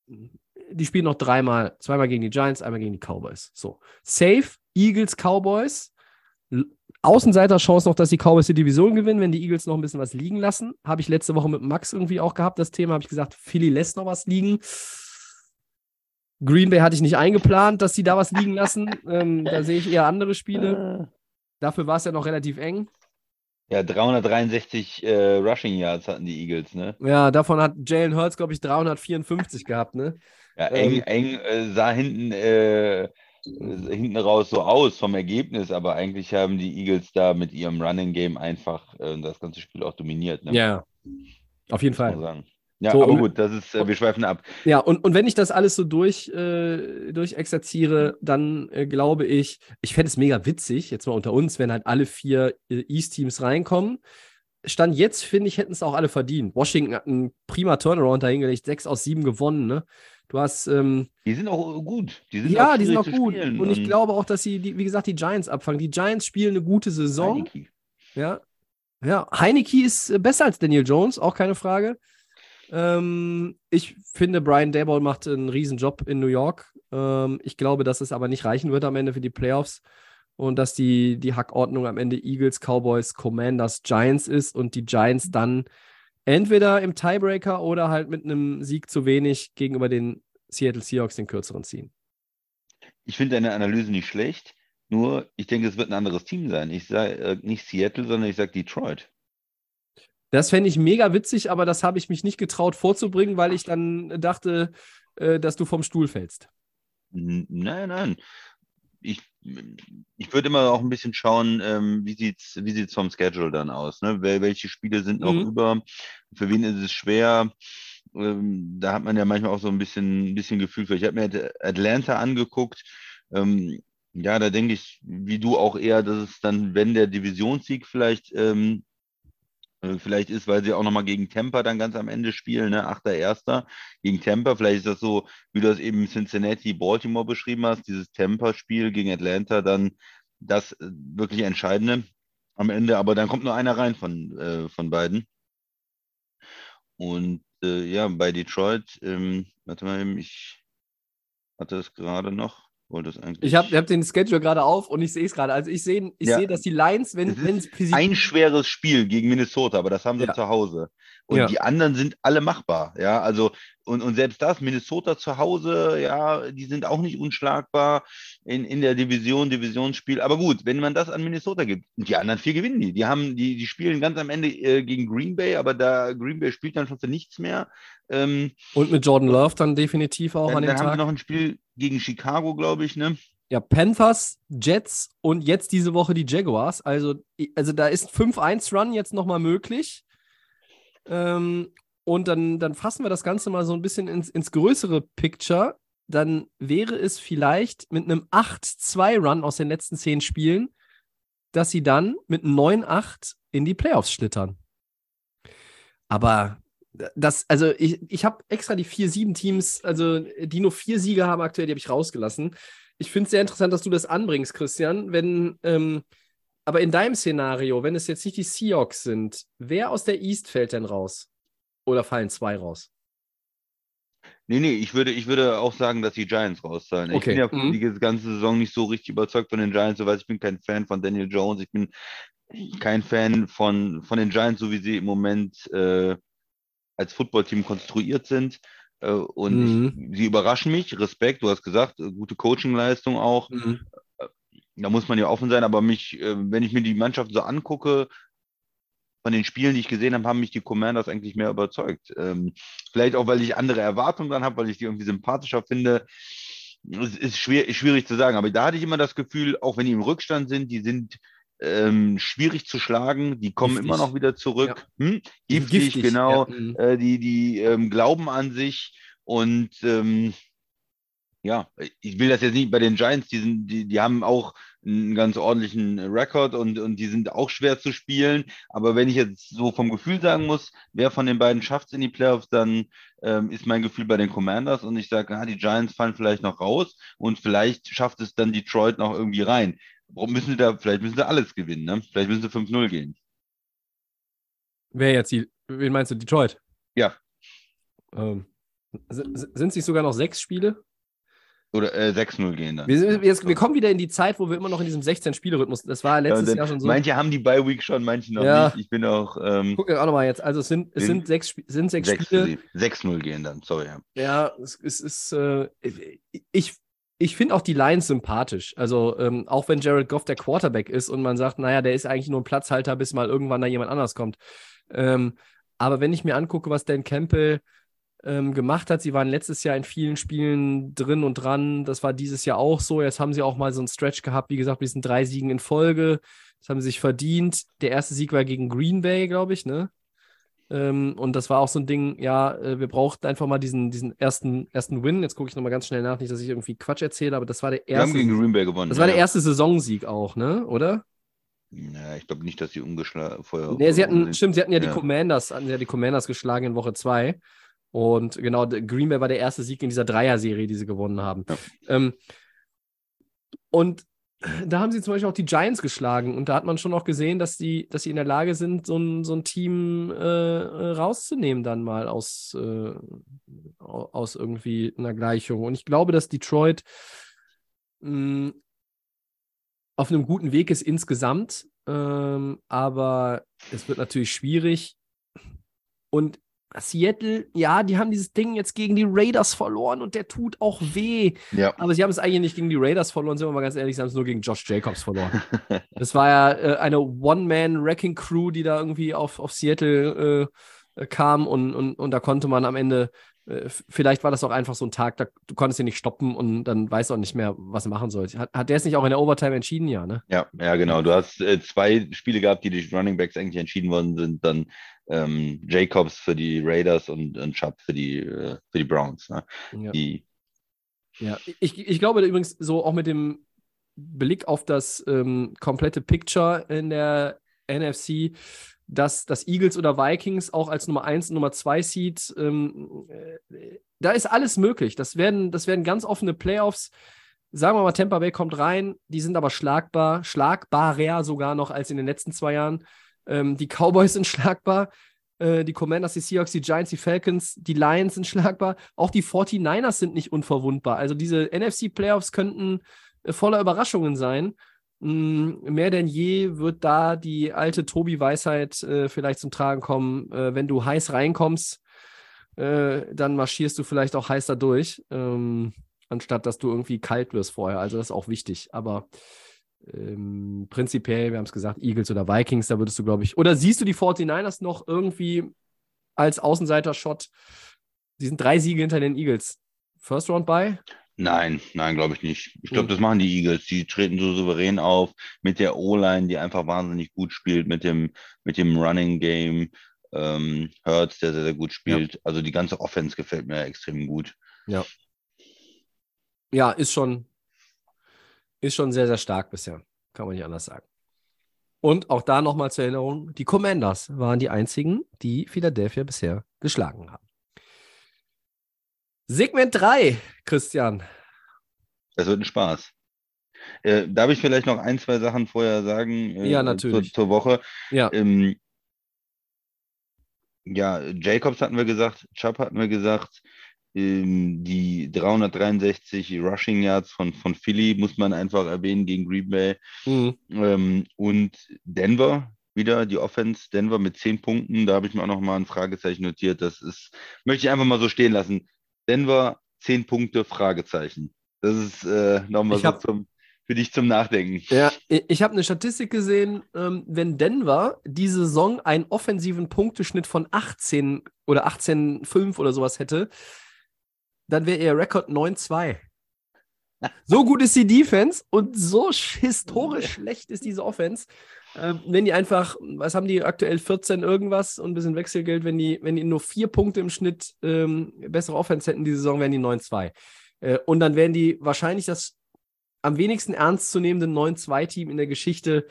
die spielen noch dreimal, zweimal gegen die Giants, einmal gegen die Cowboys. So. Safe, Eagles, Cowboys. Außenseiter-Chance noch, dass die Cowboys die Division gewinnen, wenn die Eagles noch ein bisschen was liegen lassen. Habe ich letzte Woche mit Max irgendwie auch gehabt, das Thema. Habe ich gesagt, Philly lässt noch was liegen. Green Bay hatte ich nicht eingeplant, dass sie da was liegen lassen. Ähm, da sehe ich eher andere Spiele. Dafür war es ja noch relativ eng. Ja, 363 äh, Rushing Yards hatten die Eagles, ne? Ja, davon hat Jalen Hurts, glaube ich, 354 gehabt, ne? Ja, eng, Ähm. eng äh, sah hinten, äh, hinten raus so aus vom Ergebnis, aber eigentlich haben die Eagles da mit ihrem Running Game einfach äh, das ganze Spiel auch dominiert, ne? Ja, auf jeden Fall. Ja, So, aber und- gut, das ist, äh, wir schweifen ab. Ja, und, und wenn ich das alles so durch, äh, durchexerziere, dann äh, glaube ich, ich fände es mega witzig, jetzt mal unter uns, wenn halt alle vier äh, East-Teams reinkommen. Stand jetzt, finde ich, hätten es auch alle verdient. Washington hat einen prima Turnaround dahingelegt, sechs aus sieben gewonnen, ne? Du hast, ähm, Die sind auch gut. Die sind ja, auch die sind auch gut. spielen Und ich glaube auch, dass sie, die, wie gesagt, die Giants abfangen. Die Giants spielen eine gute Saison. Heineke. Ja. Ja, Heineke ist äh, besser als Daniel Jones, auch keine Frage. Ähm, ich finde, Brian Dayball macht einen riesen Job in New York. Ähm, ich glaube, dass es aber nicht reichen wird am Ende für die Playoffs und dass die, die Hackordnung am Ende Eagles, Cowboys, Commanders, Giants ist und die Giants dann entweder im Tiebreaker oder halt mit einem Sieg zu wenig gegenüber den Seattle Seahawks den kürzeren ziehen. Ich finde deine Analyse nicht schlecht, nur ich denke, es wird ein anderes Team sein. Ich sage äh, nicht Seattle, sondern ich sage Detroit. Das fände ich mega witzig, aber das habe ich mich nicht getraut vorzubringen, weil ich dann dachte, äh, dass du vom Stuhl fällst. Nein, nein. Ich, ich würde immer auch ein bisschen schauen, ähm, wie sieht's, wie sieht's vom Schedule dann aus, ne? Wel welche Spiele sind noch Mhm. über? Für wen ist es schwer? Ähm, da hat man ja manchmal auch so ein bisschen, ein bisschen Gefühl für. Ich habe mir At- Atlanta angeguckt. Ähm, ja, da denke ich, wie du auch eher, dass es dann, wenn der Divisionssieg vielleicht ähm, äh, Vielleicht ist, weil sie auch nochmal gegen Tampa dann ganz am Ende spielen, ne? 8.1. gegen Tampa. Vielleicht ist das so, wie du das eben Cincinnati, Baltimore beschrieben hast, dieses Tampa-Spiel gegen Atlanta, dann das äh, wirklich Entscheidende am Ende. Aber dann kommt nur einer rein von, äh, von beiden. Und äh, ja, bei Detroit, ähm, warte mal eben, ich hatte es gerade noch. Ich habe hab den Schedule gerade auf und ich sehe es gerade. Also ich sehe, ich Ja. sehe, dass die Lions, wenn Es ein schweres Spiel gegen Minnesota, aber das haben sie Ja. zu Hause. Und Ja. die anderen sind alle machbar, ja. Also, und, und selbst das, Minnesota zu Hause, ja, die sind auch nicht unschlagbar in, in der Division, Divisionsspiel. Aber gut, wenn man das an Minnesota gibt, und die anderen vier gewinnen die. Die haben, die, die spielen ganz am Ende äh, gegen Green Bay, aber da Green Bay spielt dann schon für nichts mehr. Ähm, und mit Jordan Love dann definitiv auch dann an dem dann haben sie Tag. noch ein Spiel gegen Chicago, glaube ich, ne? Ja, Panthers, Jets und jetzt diese Woche die Jaguars. Also, also da ist 5-1-Run jetzt nochmal möglich. Ähm, und dann, dann fassen wir das Ganze mal so ein bisschen ins, ins größere Picture. Dann wäre es vielleicht mit einem 8-2-Run aus den letzten zehn Spielen, dass sie dann mit 9-8 in die Playoffs schlittern. Aber das, also ich, ich habe extra die vier, sieben Teams, also die nur vier Siege haben aktuell, die habe ich rausgelassen. Ich finde es sehr interessant, dass du das anbringst, Christian. Wenn, ähm, aber in deinem Szenario, wenn es jetzt nicht die Seahawks sind, wer aus der East fällt denn raus? Oder fallen zwei raus? Nee, nee, ich würde, ich würde auch sagen, dass die Giants rauszahlen. Ich Okay, bin ja mhm. die ganze Saison nicht so richtig überzeugt von den Giants, so weiß ich bin kein Fan von Daniel Jones, ich bin kein Fan von, von den Giants, so wie sie im Moment äh, als Footballteam konstruiert sind. Äh, und Mhm. ich, sie überraschen mich, Respekt, du hast gesagt, äh, gute Coachingleistung auch. Da muss man ja offen sein, aber mich, äh, wenn ich mir die Mannschaft so angucke, von den Spielen, die ich gesehen habe, haben mich die Commanders eigentlich mehr überzeugt. Ähm, vielleicht auch, weil ich andere Erwartungen dann habe, weil ich die irgendwie sympathischer finde. Es ist schwer, schwierig zu sagen, aber da hatte ich immer das Gefühl, auch wenn die im Rückstand sind, die sind ähm, schwierig zu schlagen, die kommen Giftig. immer noch wieder zurück. Hm? Die Giftig, giftig, genau. ja, mhm. Äh, die die ähm, glauben an sich und ähm, ja, ich will das jetzt nicht bei den Giants, die, sind, die, die haben auch einen ganz ordentlichen Rekord und, und die sind auch schwer zu spielen. Aber wenn ich jetzt so vom Gefühl sagen muss, wer von den beiden schafft es in die Playoffs, dann ähm, ist mein Gefühl bei den Commanders und ich sage, ah, die Giants fallen vielleicht noch raus und vielleicht schafft es dann Detroit noch irgendwie rein. Warum müssen sie da, vielleicht müssen sie alles gewinnen, ne? Vielleicht müssen sie 5-0 gehen. Wer jetzt die, wen meinst du, Detroit? Ja. Ähm, sind es nicht sogar noch sechs Spiele? Oder äh, 6-0 gehen dann. Wir, sind, wir, kommen wieder in die Zeit, wo wir immer noch in diesem 16-Spiele-Rhythmus. Das war letztes Ja, Jahr schon so. Manche haben die Bye-Week schon, manche noch Ja. nicht. Ich bin auch ähm, Gucken wir auch nochmal jetzt. Also es sind, es Sind- sechs, sind sechs 6 Spiele. 6-0 gehen dann, sorry. Ja. Ja, es, es ist. Äh, ich ich finde auch die Lions sympathisch. Also, ähm, auch wenn Jared Goff der Quarterback ist und man sagt, naja, der ist eigentlich nur ein Platzhalter, bis mal irgendwann da jemand anders kommt. Ähm, aber wenn ich mir angucke, was Dan Campbell ähm, gemacht hat, sie waren letztes Jahr in vielen Spielen drin und dran. Das war dieses Jahr auch so. Jetzt haben sie auch mal so einen Stretch gehabt, wie gesagt, mit diesen drei Siegen in Folge. Das haben sie sich verdient. Der erste Sieg war gegen Green Bay, glaube ich, ne? Ähm, und das war auch so ein Ding, ja, äh, wir brauchten einfach mal diesen, diesen ersten, ersten Win. Jetzt gucke ich nochmal ganz schnell nach, nicht, dass ich irgendwie Quatsch erzähle, aber das war der Wir haben erste. gegen Green Bay gewonnen. Das war der ja. erste Saisonsieg auch, ne? Oder? Ja, ich glaube nicht, dass sie umgeschlagen vorher. Nee, sie hatten, stimmt, sie hatten ja, die Ja. Commanders, hatten ja die Commanders geschlagen in Woche 2. Und genau, der Green Bay war der erste Sieg in dieser Dreier-Serie, die sie gewonnen haben. Ja. Ähm, und da haben sie zum Beispiel auch die Giants geschlagen. Und da hat man schon auch gesehen, dass, die, dass sie in der Lage sind, so ein, so ein Team äh, äh, rauszunehmen, dann mal aus, äh, au- aus irgendwie einer Gleichung. Und ich glaube, dass Detroit mh, auf einem guten Weg ist insgesamt. Ähm, aber es wird natürlich schwierig. Und Seattle, ja, die haben dieses Ding jetzt gegen die Raiders verloren und der tut auch weh. Ja. Aber sie haben es eigentlich nicht gegen die Raiders verloren, sind wir mal ganz ehrlich, sie haben es nur gegen Josh Jacobs verloren. Das war ja äh, eine One-Man-Wrecking-Crew, die da irgendwie auf, auf Seattle äh, äh, kam und, und, und da konnte man am Ende, äh, vielleicht war das auch einfach so ein Tag, da, du konntest ihn nicht stoppen und dann weißt du auch nicht mehr, was er machen soll. Hat, hat der es nicht auch in der Overtime entschieden? Ja, ne? Ja, ja, genau. Du hast äh, zwei Spiele gehabt, die durch Running Backs eigentlich entschieden worden sind. Dann ähm, Jacobs für die Raiders und, und Chubb für die, äh, für die Browns. Ne? Ja. Die, Ja, ich, ich glaube übrigens so auch mit dem Blick auf das ähm, komplette Picture in der NFC, dass das Eagles oder Vikings auch als Nummer 1 und Nummer 2 Seed, ähm, äh, da ist alles möglich. Das werden, das werden ganz offene Playoffs. Sagen wir mal, Tampa Bay kommt rein, die sind aber schlagbar, schlagbarer sogar noch als in den letzten zwei Jahren. Ähm, die Cowboys sind schlagbar, äh, die Commanders, die Seahawks, die Giants, die Falcons, die Lions sind schlagbar. Auch die 49ers sind nicht unverwundbar. Also diese NFC-Playoffs könnten äh, voller Überraschungen sein. Mm, mehr denn je wird da die alte Tobi-Weisheit äh, vielleicht zum Tragen kommen. Wenn du heiß reinkommst, dann marschierst du vielleicht auch heiß da durch, ähm, anstatt dass du irgendwie kalt wirst vorher. Also das ist auch wichtig. Aber ähm, prinzipiell, wir haben es gesagt, Eagles oder Vikings, da würdest du, glaube ich, oder siehst du die 49ers noch irgendwie als Außenseiter-Shot? Die sind drei Siege hinter den Eagles. First Round bei? nein, nein, glaube ich nicht. Ich glaube, Hm. das machen die Eagles. Die treten so souverän auf mit der O-Line, die einfach wahnsinnig gut spielt, mit dem, mit dem Running Game. Ähm, Hurts, der sehr, sehr gut spielt. Also die ganze Offense gefällt mir extrem gut. Ja, ist schon, ist schon sehr, sehr stark bisher. Kann man nicht anders sagen. Und auch da nochmal zur Erinnerung: die Commanders waren die einzigen, die Philadelphia bisher geschlagen haben. Segment 3, Christian. Das wird ein Spaß. Äh, darf ich vielleicht noch ein, zwei Sachen vorher sagen? Äh, Ja, natürlich. Zur, zur Woche. Ja, Ähm, ja, Jacobs hatten wir gesagt, Chubb hatten wir gesagt. Ähm, die 363 Rushing Yards von, von Philly muss man einfach erwähnen gegen Green Bay. mhm. Ähm, und Denver, wieder die Offense, Denver mit 10 Punkten. Da habe ich mir auch noch mal ein Fragezeichen notiert. Das ist, möchte ich einfach mal so stehen lassen. Denver, 10 Punkte, Fragezeichen. Das ist äh, nochmal so zum, für dich zum Nachdenken. Ja, ich, ich habe eine Statistik gesehen, ähm, wenn Denver die Saison einen offensiven Punkteschnitt von 18 oder 18,5 oder sowas hätte, dann wäre ihr Rekord 9-2. So gut ist die Defense und so sch- historisch schlecht ist diese Offense. Ähm, wenn die einfach, was haben die aktuell, 14 irgendwas und ein bisschen Wechselgeld, wenn die, wenn die nur vier Punkte im Schnitt ähm, bessere Offense hätten, die Saison wären die 9-2. Äh, und dann wären die wahrscheinlich das am wenigsten ernstzunehmenden 9-2-Team in der Geschichte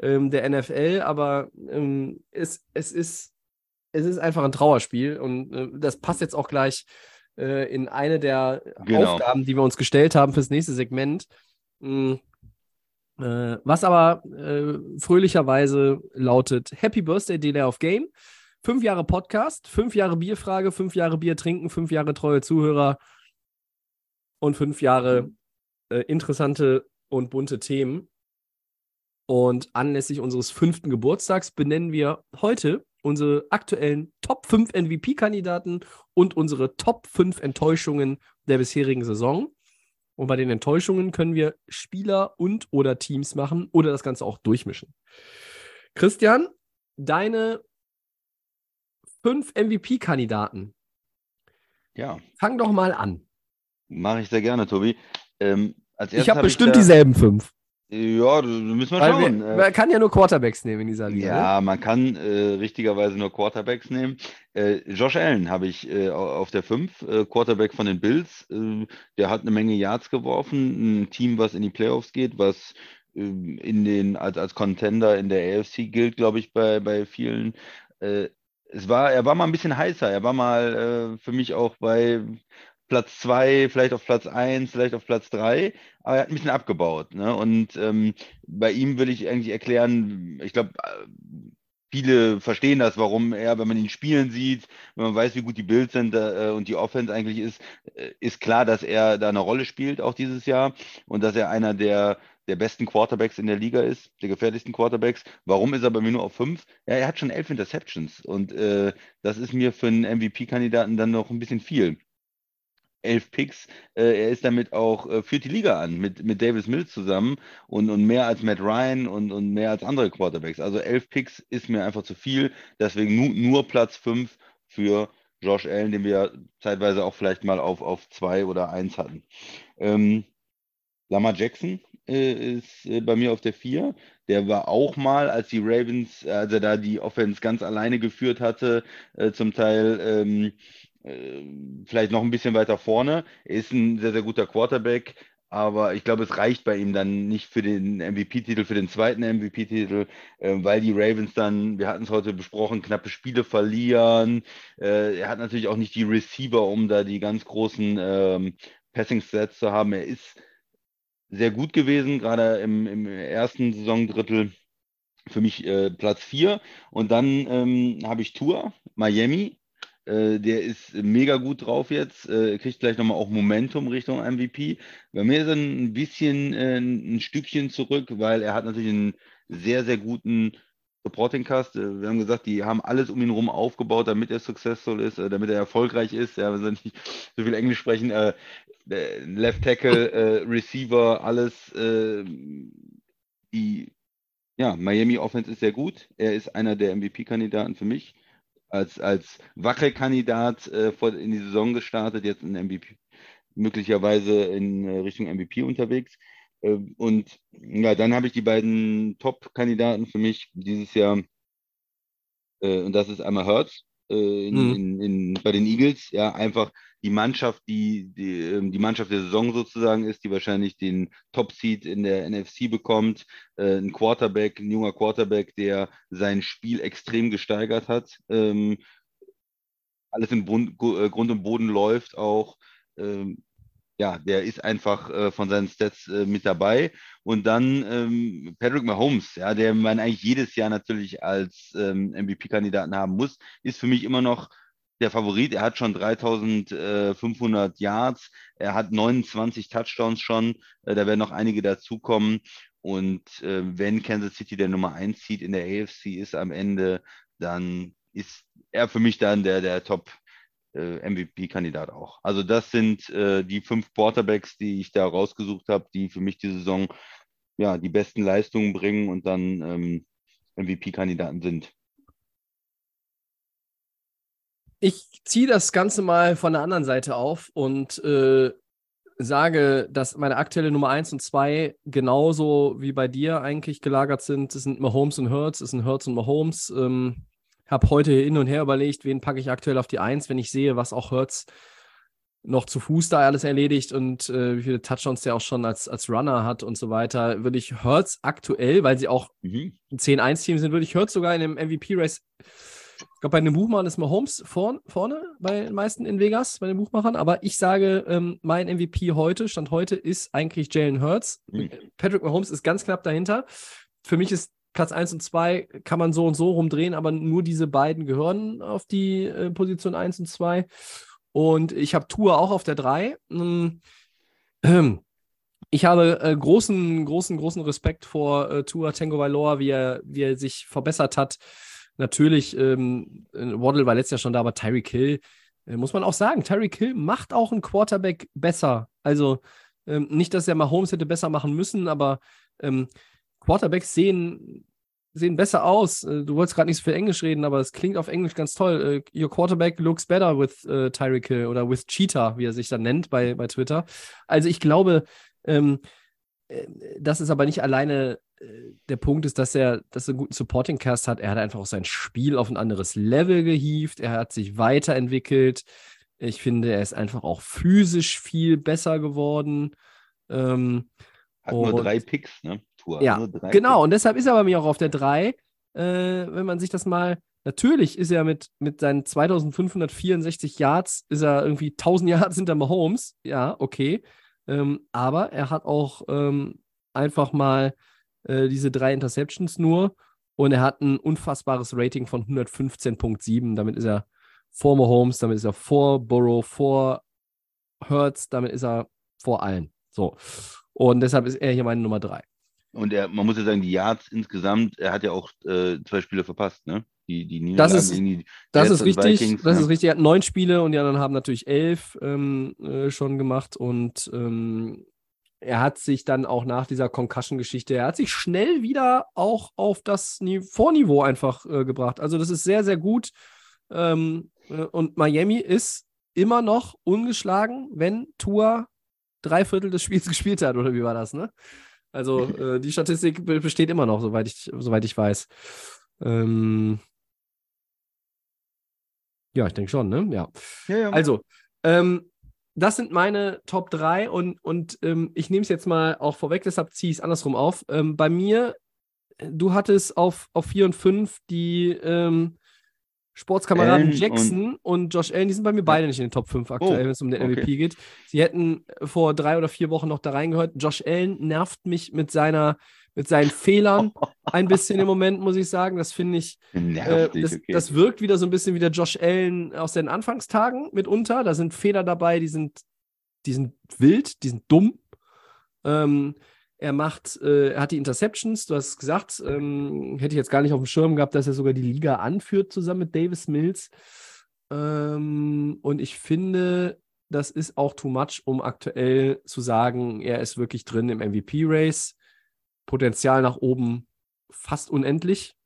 ähm, der NFL, aber ähm, es, es, ist, es ist einfach ein Trauerspiel und äh, das passt jetzt auch gleich äh, in eine der Genau. Aufgaben, die wir uns gestellt haben fürs nächste Segment. Mm, äh, was aber äh, fröhlicherweise lautet: Happy Birthday, Delay of Game. Fünf Jahre Podcast, fünf Jahre Bierfrage, fünf Jahre Bier trinken, fünf Jahre treue Zuhörer und fünf Jahre äh, interessante und bunte Themen. Und anlässlich unseres fünften Geburtstags benennen wir heute unsere aktuellen Top 5 MVP-Kandidaten und unsere Top 5 Enttäuschungen der bisherigen Saison. Und bei den Enttäuschungen können wir Spieler und oder Teams machen oder das Ganze auch durchmischen. Christian, deine fünf MVP-Kandidaten. Ja, Fang doch mal an. mache ich sehr gerne, Tobi. Ähm, Ich habe hab bestimmt da- dieselben fünf. Ja, müssen wir Weil schauen. wir, Äh, man kann ja nur Quarterbacks nehmen in dieser Liga. Ne? Ja, man kann äh, richtigerweise nur Quarterbacks nehmen. Äh, Josh Allen habe ich äh, au- auf der 5, äh, Quarterback von den Bills. Äh, der hat eine Menge Yards geworfen, ein Team, was in die Playoffs geht, was in den, als, als Contender in der AFC gilt, glaube ich, bei, bei vielen. Es war, er war mal ein bisschen heißer. Er war mal für mich auch bei Platz 2, vielleicht auf Platz 1, vielleicht auf Platz 3, aber er hat ein bisschen abgebaut. Ne? Und ähm, bei ihm will ich eigentlich erklären, ich glaube, viele verstehen das, warum er, wenn man ihn spielen sieht, wenn man weiß, wie gut die Bills sind äh, und die Offense eigentlich ist, äh, ist klar, dass er da eine Rolle spielt, auch dieses Jahr, und dass er einer der, der besten Quarterbacks in der Liga ist, der gefährlichsten Quarterbacks. Warum ist er bei mir nur auf fünf? Ja, er hat schon elf Interceptions und äh, das ist mir für einen MVP-Kandidaten dann noch ein bisschen viel elf Picks. Äh, er ist damit auch, äh, führt die Liga an mit, mit Davis Mills zusammen und, und mehr als Matt Ryan und, und mehr als andere Quarterbacks. Also elf Picks ist mir einfach zu viel. Deswegen nu, nur Platz fünf für Josh Allen, den wir zeitweise auch vielleicht mal auf, auf zwei oder eins hatten. Ähm, Lamar Jackson äh, ist äh, bei mir auf der vier. Der war auch mal, als die Ravens, äh, als er da die Offense ganz alleine geführt hatte, äh, zum Teil ähm, äh, vielleicht noch ein bisschen weiter vorne. Er ist ein sehr, sehr guter Quarterback, aber ich glaube, es reicht bei ihm dann nicht für den MVP-Titel, für den zweiten MVP-Titel, äh, weil die Ravens dann, wir hatten es heute besprochen, knappe Spiele verlieren. Äh, er hat natürlich auch nicht die Receiver, um da die ganz großen ähm, Passing-Stats zu haben. Er ist sehr gut gewesen, gerade im, im ersten Saisondrittel für mich äh, Platz 4. Und dann ähm, habe ich Tour, Miami. Äh, der ist mega gut drauf jetzt, äh, kriegt gleich nochmal auch Momentum Richtung MVP. Bei mir ist er ein bisschen äh, ein Stückchen zurück, weil er hat natürlich einen sehr, sehr guten Supporting Cast. Äh, Wir haben gesagt, die haben alles um ihn herum aufgebaut, damit er successful ist, äh, damit er erfolgreich ist. Ja, wir sollen nicht so viel Englisch sprechen. Äh, Left Tackle, äh, Receiver, alles. Äh, die ja, Miami Offense ist sehr gut. Er ist einer der MVP-Kandidaten für mich. Als, als Wackelkandidat äh, in die Saison gestartet, jetzt in MVP, möglicherweise in äh, Richtung MVP unterwegs. Äh, und ja, dann habe ich die beiden Top-Kandidaten für mich dieses Jahr. Äh, und das ist einmal Hurts äh, in, Mhm. in, in, bei den Eagles. Ja, einfach die Mannschaft, die, die, ähm, die Mannschaft der Saison sozusagen ist, die wahrscheinlich den Top-Seed in der NFC bekommt. Äh, ein Quarterback, ein junger Quarterback, der sein Spiel extrem gesteigert hat. Ähm, alles im Grund, äh, Grund und Boden läuft auch. Ähm, ja, der ist einfach äh, von seinen Stats äh, mit dabei. Und dann ähm, Patrick Mahomes, ja, der man eigentlich jedes Jahr natürlich als ähm, MVP-Kandidaten haben muss, ist für mich immer noch der Favorit. Er hat schon 3500 Yards, er hat 29 Touchdowns schon, äh, da werden noch einige dazukommen. Und äh, wenn Kansas City der Nummer 1 zieht in der AFC ist am Ende, dann ist er für mich dann der, der Top äh, MVP-Kandidat auch. Also das sind äh, die fünf Quarterbacks, die ich da rausgesucht habe, die für mich die Saison ja die besten Leistungen bringen und dann ähm, MVP-Kandidaten sind. Ich ziehe das Ganze mal von der anderen Seite auf und äh, sage, dass meine aktuelle Nummer 1 und 2 genauso wie bei dir eigentlich gelagert sind. Es sind Mahomes und Hurts, es sind Hurts und Mahomes. Ähm, habe heute hin und her überlegt, wen packe ich aktuell auf die 1, wenn ich sehe, was auch Hurts noch zu Fuß da alles erledigt und äh, wie viele Touchdowns der auch schon als, als Runner hat und so weiter, würde ich Hurts aktuell, weil sie auch Mhm. ein 10-1-Team sind, würde ich Hurts sogar in dem MVP-Race, ich glaube, bei den Buchmachern ist Mahomes vorn, vorne bei den meisten in Vegas, bei den Buchmachern, aber ich sage, ähm, mein MVP heute, Stand heute, ist eigentlich Jalen Hurts. Mhm. Patrick Mahomes ist ganz knapp dahinter. Für mich ist Platz 1 und 2 kann man so und so rumdrehen, aber nur diese beiden gehören auf die äh, Position 1 und 2. Und ich habe Tour auch auf der 3. Hm, ähm, Ich habe äh, großen, großen, großen Respekt vor äh, Tua Tango Valor, wie er, wie er sich verbessert hat. Natürlich, ähm, äh, Waddle war letztes Jahr schon da, aber Tyreek Hill, äh, muss man auch sagen, Tyreek Hill macht auch einen Quarterback besser. Also ähm, nicht, dass er Mahomes hätte besser machen müssen, aber ähm, Quarterbacks sehen, sehen besser aus. Äh, Du wolltest gerade nicht so viel Englisch reden, aber es klingt auf Englisch ganz toll. Äh, Your quarterback looks better with äh, Tyreek Hill oder with Cheetah, wie er sich dann nennt bei, bei Twitter. Also ich glaube, ähm, äh, das ist aber nicht alleine der Punkt ist, dass er, dass er einen guten Supporting Cast hat. Er hat einfach auch sein Spiel auf ein anderes Level gehievt. Er hat sich weiterentwickelt. Ich finde, er ist einfach auch physisch viel besser geworden. Ähm, Hat nur drei Picks, ne? Tour. ja, drei genau. Und deshalb ist er bei mir auch auf der 3. Äh, wenn man sich das mal. Natürlich ist er mit, mit seinen 2564 Yards, ist er irgendwie 1000 Yards hinter Mahomes. Ja, okay. Ähm, aber er hat auch ähm, einfach mal äh, diese drei Interceptions nur und er hat ein unfassbares Rating von 115.7. Damit ist er vor Mahomes, damit ist er vor Burrow, vor Hurts, damit ist er vor allen. So. Und deshalb ist er hier meine Nummer 3. Und er, man muss ja sagen, die Yards insgesamt, er hat ja auch äh, zwei Spiele verpasst, ne? Die, die Das ist- gegen die Das ist richtig. Vikings, das ne? ist richtig. Er hat neun Spiele und die anderen haben natürlich elf ähm, äh, schon gemacht. Und ähm, er hat sich dann auch nach dieser Concussion-Geschichte, er hat sich schnell wieder auch auf das Ni Vorniveau einfach äh, gebracht. Also das ist sehr, sehr gut. Ähm, äh, und Miami ist immer noch ungeschlagen, wenn Tua drei Viertel des Spiels gespielt hat, oder wie war das, ne? Also äh, die Statistik be- besteht immer noch, soweit ich, soweit ich weiß. Ähm, ja, ich denke schon, ne? Ja. Ja, ja. Also, ähm, das sind meine Top 3 und, und ähm, ich nehme es jetzt mal auch vorweg, deshalb ziehe ich es andersrum auf. Ähm, bei mir, du hattest auf, auf 4 und 5 die ähm, Sportskameraden Allen Jackson und, Josh Allen, die sind bei mir beide nicht in den Top 5 aktuell, Oh, wenn es um den okay. MVP geht. Sie hätten vor drei oder vier Wochen noch da reingehört. Josh Allen nervt mich mit seiner, mit seinen Fehlern ein bisschen im Moment, muss ich sagen. Das finde ich, äh, das, okay. das wirkt wieder so ein bisschen wie der Josh Allen aus den Anfangstagen mitunter. Da sind Fehler dabei, die sind, die sind wild, die sind dumm. Ähm, er macht, äh, er hat die Interceptions, du hast es gesagt, ähm, hätte ich jetzt gar nicht auf dem Schirm gehabt, dass er sogar die Liga anführt zusammen mit Davis Mills. Ähm, und ich finde, das ist auch too much, um aktuell zu sagen, er ist wirklich drin im MVP-Race. Potenzial nach oben fast unendlich.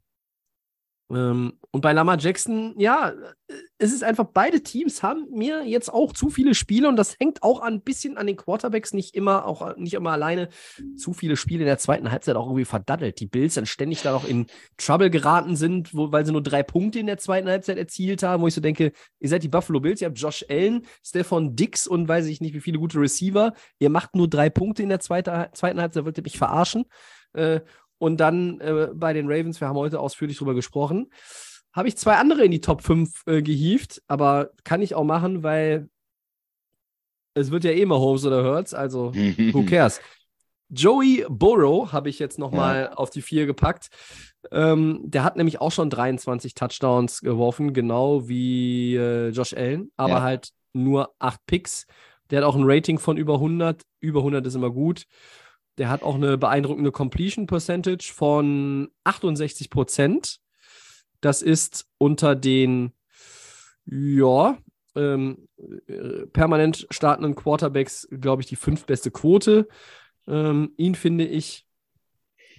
Ähm, und bei Lama Jackson, ja, äh, es ist einfach, beide Teams haben mir jetzt auch zu viele Spiele und das hängt auch ein bisschen an den Quarterbacks, nicht immer, auch nicht immer alleine. Zu viele Spiele in der zweiten Halbzeit auch irgendwie verdaddelt. Die Bills dann ständig da noch in Trouble geraten sind, wo, weil sie nur drei Punkte in der zweiten Halbzeit erzielt haben, wo ich so denke, ihr seid die Buffalo Bills, ihr habt Josh Allen, Stefan Dix und weiß ich nicht, wie viele gute Receiver. Ihr macht nur drei Punkte in der zweite, zweiten Halbzeit, wollt ihr mich verarschen. Und dann äh, bei den Ravens, wir haben heute ausführlich drüber gesprochen, habe ich zwei andere in die Top 5 äh, gehievt, aber kann ich auch machen, weil es wird ja eh mal Holmes oder Hurts, also who cares? Joey Burrow habe ich jetzt nochmal auf die 4 gepackt. Ähm, der hat nämlich auch schon 23 Touchdowns geworfen, genau wie äh, Josh Allen, aber Ja. halt nur 8 Picks. Der hat auch ein Rating von über 100. Über 100 ist immer gut. Der hat auch eine beeindruckende Completion Percentage von 68 Prozent. Das ist unter den, ja, ähm, äh, permanent startenden Quarterbacks, glaube ich, die fünftbeste Quote. Ähm, ihn finde ich,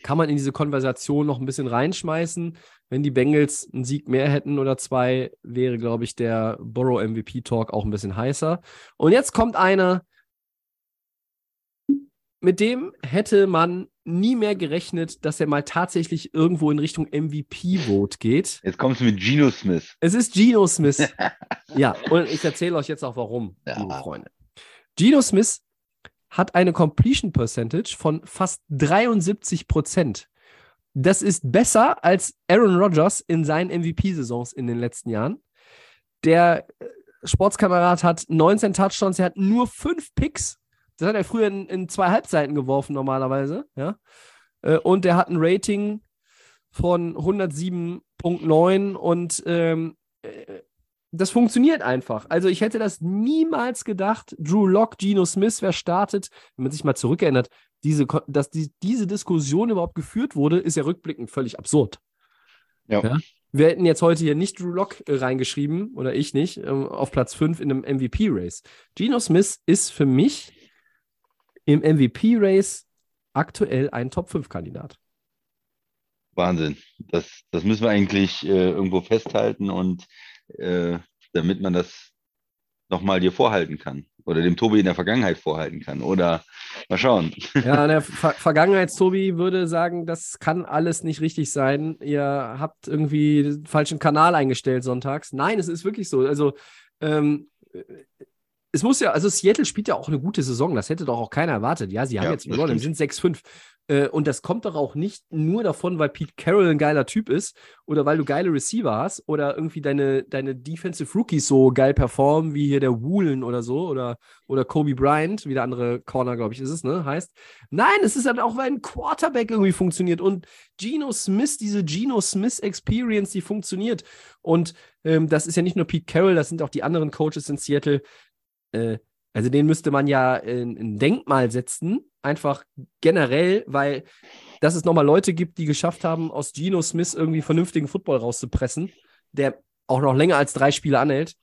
kann man in diese Konversation noch ein bisschen reinschmeißen. Wenn die Bengals einen Sieg mehr hätten oder zwei, wäre, glaube ich, der Burrow MVP Talk auch ein bisschen heißer. Und jetzt kommt einer, mit dem hätte man nie mehr gerechnet, dass er mal tatsächlich irgendwo in Richtung MVP-Vote geht. Jetzt kommst du mit Geno Smith. Es ist Geno Smith. ja, und ich erzähle euch jetzt auch warum, Ja. liebe Freunde. Geno Smith hat eine Completion Percentage von fast 73 Prozent. Das ist besser als Aaron Rodgers in seinen MVP-Saisons in den letzten Jahren. Der äh, Sportskamerad hat 19 Touchdowns, er hat nur 5 Picks. Das hat er früher in, in zwei Halbzeiten geworfen, normalerweise. Ja? Äh, Und der hat ein Rating von 107,9 und ähm, äh, das funktioniert einfach. Also ich hätte das niemals gedacht. Drew Lock, Geno Smith, wer startet, wenn man sich mal zurückerinnert, diese, dass die, diese Diskussion überhaupt geführt wurde, ist ja rückblickend völlig absurd. Ja. Ja? Wir hätten jetzt heute hier nicht Drew Lock äh, reingeschrieben, oder ich nicht, ähm, auf Platz 5 in einem MVP-Race. Geno Smith ist für mich im MVP-Race aktuell ein Top-5-Kandidat. Wahnsinn. Das, das müssen wir eigentlich äh, irgendwo festhalten und äh, damit man das nochmal dir vorhalten kann. Oder dem Tobi in der Vergangenheit vorhalten kann. Oder mal schauen. Ja, der Ver Vergangenheits-Tobi würde sagen, das kann alles nicht richtig sein. Ihr habt irgendwie den falschen Kanal eingestellt sonntags. Nein, es ist wirklich so. Also, ähm, es muss ja, also Seattle spielt ja auch eine gute Saison. Das hätte doch auch keiner erwartet. Ja, sie haben Ja, jetzt verloren, sind 6-5. Äh, und das kommt doch auch nicht nur davon, weil Pete Carroll ein geiler Typ ist oder weil du geile Receiver hast oder irgendwie deine, deine Defensive Rookies so geil performen, wie hier der Woolen oder so oder, oder Kobe Bryant, wie der andere Corner, glaube ich, ist es, ne? Heißt. Nein, es ist halt auch, weil ein Quarterback irgendwie funktioniert und Geno Smith, diese Geno Smith Experience, die funktioniert. Und ähm, das ist ja nicht nur Pete Carroll, das sind auch die anderen Coaches in Seattle. Äh, also den müsste man ja in ein Denkmal setzen, einfach generell, weil dass es nochmal Leute gibt, die geschafft haben, aus Geno Smith irgendwie vernünftigen Football rauszupressen, der auch noch länger als drei Spiele anhält.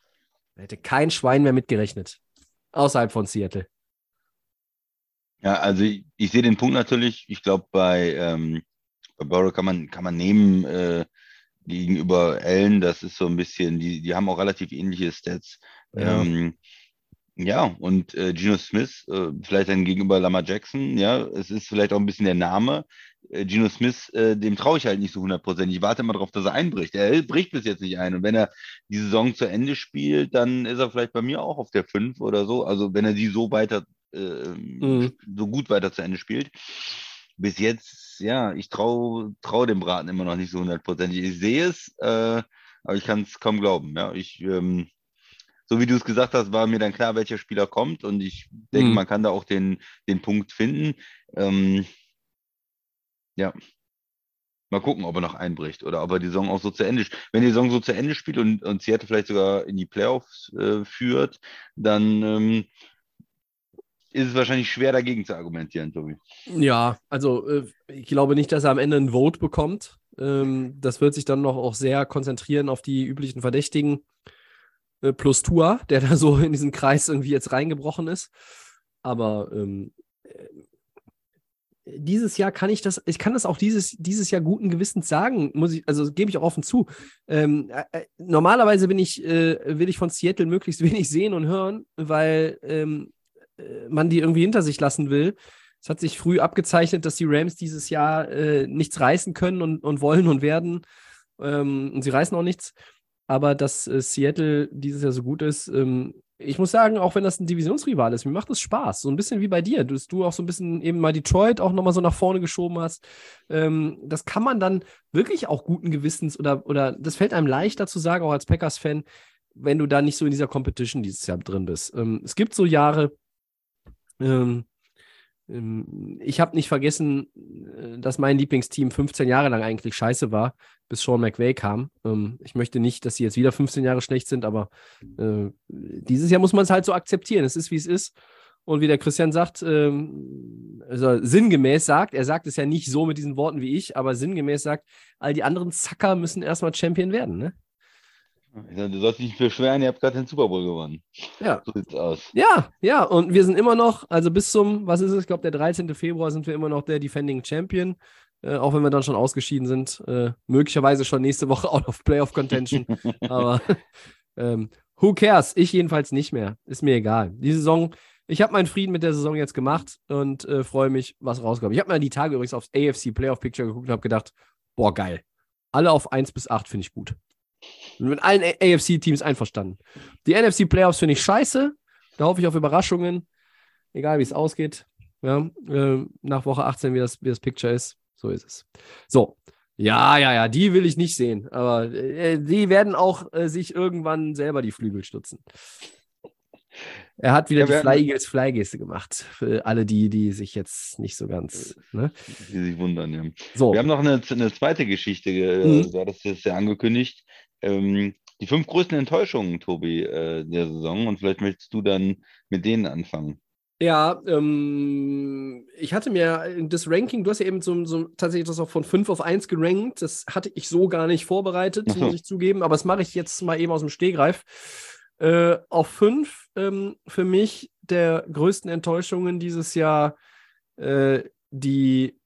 Da hätte kein Schwein mehr mitgerechnet. Außerhalb von Seattle. Ja, also ich, ich sehe den Punkt natürlich. Ich glaube, bei, ähm, bei Burrow kann man, kann man nehmen äh, gegenüber Allen. Das ist so ein bisschen, die, die haben auch relativ ähnliche Stats. Ja. Ähm, ja, und äh, Geno Smith, äh, vielleicht dann gegenüber Lamar Jackson, ja, es ist vielleicht auch ein bisschen der Name. Äh, Geno Smith, äh, dem traue ich halt nicht so hundertprozentig. Ich warte immer darauf, dass er einbricht. Er bricht bis jetzt nicht ein. Und wenn er die Saison zu Ende spielt, dann ist er vielleicht bei mir auch auf der 5 oder so. Also wenn er die so weiter, äh, Mhm. so gut weiter zu Ende spielt. Bis jetzt, ja, ich traue trau dem Braten immer noch nicht so hundertprozentig. Ich sehe es, äh, aber ich kann es kaum glauben. Ja, ich, ähm, so wie du es gesagt hast, war mir dann klar, welcher Spieler kommt und ich denke, Mhm. man kann da auch den, den Punkt finden. Ähm, ja. Mal gucken, ob er noch einbricht oder ob er die Saison auch so zu Ende spielt. Wenn die Saison so zu Ende spielt und, und Seattle vielleicht sogar in die Playoffs äh, führt, dann ähm, ist es wahrscheinlich schwer dagegen zu argumentieren, Tobi. Ja, also äh, ich glaube nicht, dass er am Ende ein Vote bekommt. Ähm, das wird sich dann noch auch sehr konzentrieren auf die üblichen Verdächtigen. Äh, plus Tua, der da so in diesen Kreis irgendwie jetzt reingebrochen ist. Aber ähm, äh, dieses Jahr kann ich das, ich kann das auch dieses, dieses Jahr guten Gewissens sagen, muss ich, also gebe ich auch offen zu. Ähm, äh, äh, normalerweise bin ich, äh, will ich von Seattle möglichst wenig sehen und hören, weil ähm, äh, man die irgendwie hinter sich lassen will. Es hat sich früh abgezeichnet, dass die Rams dieses Jahr äh, nichts reißen können und, und wollen und werden. Ähm, und sie reißen auch nichts. Aber dass äh, Seattle dieses Jahr so gut ist, ähm, ich muss sagen, auch wenn das ein Divisionsrival ist, mir macht das Spaß. So ein bisschen wie bei dir, dass du auch so ein bisschen eben mal Detroit auch nochmal so nach vorne geschoben hast. Ähm, das kann man dann wirklich auch guten Gewissens oder, oder das fällt einem leichter zu sagen, auch als Packers-Fan, wenn du da nicht so in dieser Competition dieses Jahr drin bist. Ähm, es gibt so Jahre, ähm, ich habe nicht vergessen, äh, dass mein Lieblingsteam 15 Jahre lang eigentlich scheiße war, bis Sean McVay kam. Ähm, ich möchte nicht, dass sie jetzt wieder 15 Jahre schlecht sind, aber äh, dieses Jahr muss man es halt so akzeptieren. Es ist, wie es ist. Und wie der Christian sagt, ähm, also sinngemäß sagt, er sagt es ja nicht so mit diesen Worten wie ich, aber sinngemäß sagt, all die anderen Zacker müssen erstmal Champion werden, ne? Du sollst dich nicht beschweren, ihr habt gerade den Super Bowl gewonnen. Ja. So sieht's aus. Ja, ja, und wir sind immer noch, also bis zum, was ist es, ich glaube, der 13. Februar sind wir immer noch der Defending Champion, äh, auch wenn wir dann schon ausgeschieden sind. Äh, möglicherweise schon nächste Woche out of Playoff Contention. Aber ähm, who cares? Ich jedenfalls nicht mehr. Ist mir egal. Die Saison ich habe meinen Frieden mit der Saison jetzt gemacht und äh, freue mich, was rauskommt. Ich habe mal die Tage übrigens aufs AFC Playoff Picture geguckt und habe gedacht, boah, geil. Alle auf 1 bis 8 finde ich gut. Mit allen AFC-Teams einverstanden. Die NFC Playoffs finde ich scheiße. Da hoffe ich auf Überraschungen. Egal wie es ausgeht. Ja, äh, nach Woche 18, wie das, wie das Picture ist. So ist es. So. Ja, ja, ja, die will ich nicht sehen. Aber äh, die werden auch äh, sich irgendwann selber die Flügel stutzen. Er hat wieder Ja, die Fly Eagles Fly-Geste gemacht. Für alle die, die sich jetzt nicht so ganz. Ne? Die sich wundern, ja. So. Wir haben noch eine, eine zweite Geschichte, äh, Mhm. du hattest es ja angekündigt. Ähm, die fünf größten Enttäuschungen, Tobi, äh, der Saison. Und vielleicht möchtest du dann mit denen anfangen. Ja, ähm, ich hatte mir das Ranking, du hast ja eben so, so tatsächlich das auch von 5 auf 1 gerankt. Das hatte ich so gar nicht vorbereitet, so. muss ich zugeben, aber das mache ich jetzt mal eben aus dem Stehgreif. Äh, auf 5 ähm, für mich der größten Enttäuschungen dieses Jahr äh, die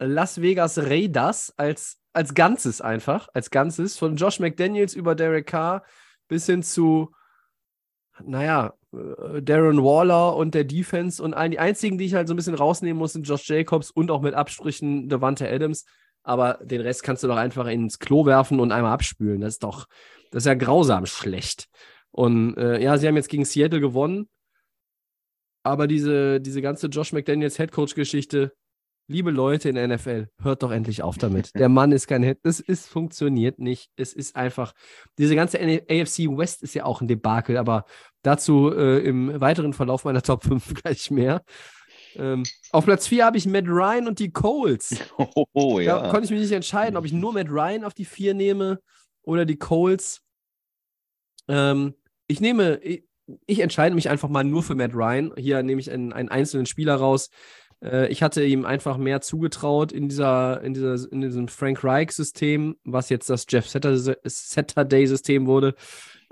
Las Vegas Raiders als, als Ganzes einfach, als Ganzes, von Josh McDaniels über Derek Carr bis hin zu, naja, äh, Darren Waller und der Defense und ein, die einzigen, die ich halt so ein bisschen rausnehmen muss, sind Josh Jacobs und auch mit Abstrichen Devante Adams. Aber den Rest kannst du doch einfach ins Klo werfen und einmal abspülen. Das ist doch, das ist ja grausam schlecht. Und äh, ja, sie haben jetzt gegen Seattle gewonnen. Aber diese, diese ganze Josh McDaniels Headcoach-Geschichte, liebe Leute in der NFL, hört doch endlich auf damit. Der Mann ist kein Head, das ist, funktioniert nicht. Es ist einfach, diese ganze AFC West ist ja auch ein Debakel, aber dazu äh, im weiteren Verlauf meiner Top 5 gleich mehr. Ähm, auf Platz 4 habe ich Matt Ryan und die Colts. Oh, oh Da ja. konnte ich mich nicht entscheiden, ob ich nur Matt Ryan auf die 4 nehme oder die Colts. Ähm, ich nehme, ich, ich entscheide mich einfach mal nur für Matt Ryan. Hier nehme ich einen, einen einzelnen Spieler raus. Äh, ich hatte ihm einfach mehr zugetraut in, dieser, in, dieser, in diesem Frank Reich-System, was jetzt das Jeff Saturday- Saturday-System wurde.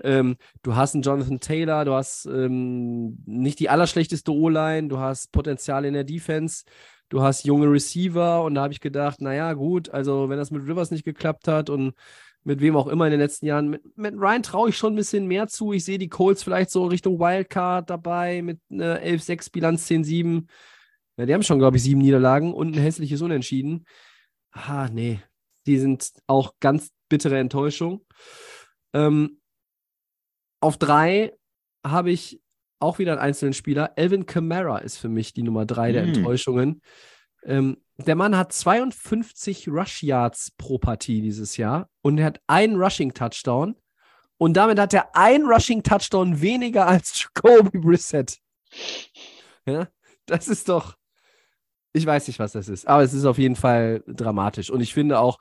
Ähm, du hast einen Jonathan Taylor, du hast ähm, nicht die allerschlechteste O-Line, du hast Potenzial in der Defense, du hast junge Receiver und da habe ich gedacht, naja, gut, also wenn das mit Rivers nicht geklappt hat und mit wem auch immer in den letzten Jahren, mit, mit Ryan traue ich schon ein bisschen mehr zu. Ich sehe die Colts vielleicht so Richtung Wildcard dabei mit einer 11-6 Bilanz 10-7. Ja, die haben schon, glaube ich, sieben Niederlagen und ein hässliches Unentschieden. Ah, nee. Die sind auch ganz bittere Enttäuschung. Ähm, auf drei habe ich auch wieder einen einzelnen Spieler. Elvin Kamara ist für mich die Nummer drei der Hm. Enttäuschungen. Ähm, der Mann hat 52 Rush Yards pro Partie dieses Jahr und er hat einen Rushing Touchdown. Und damit hat er einen Rushing Touchdown weniger als Jacoby Brissett. Ja, das ist doch. Ich weiß nicht, was das ist, aber es ist auf jeden Fall dramatisch. Und ich finde auch,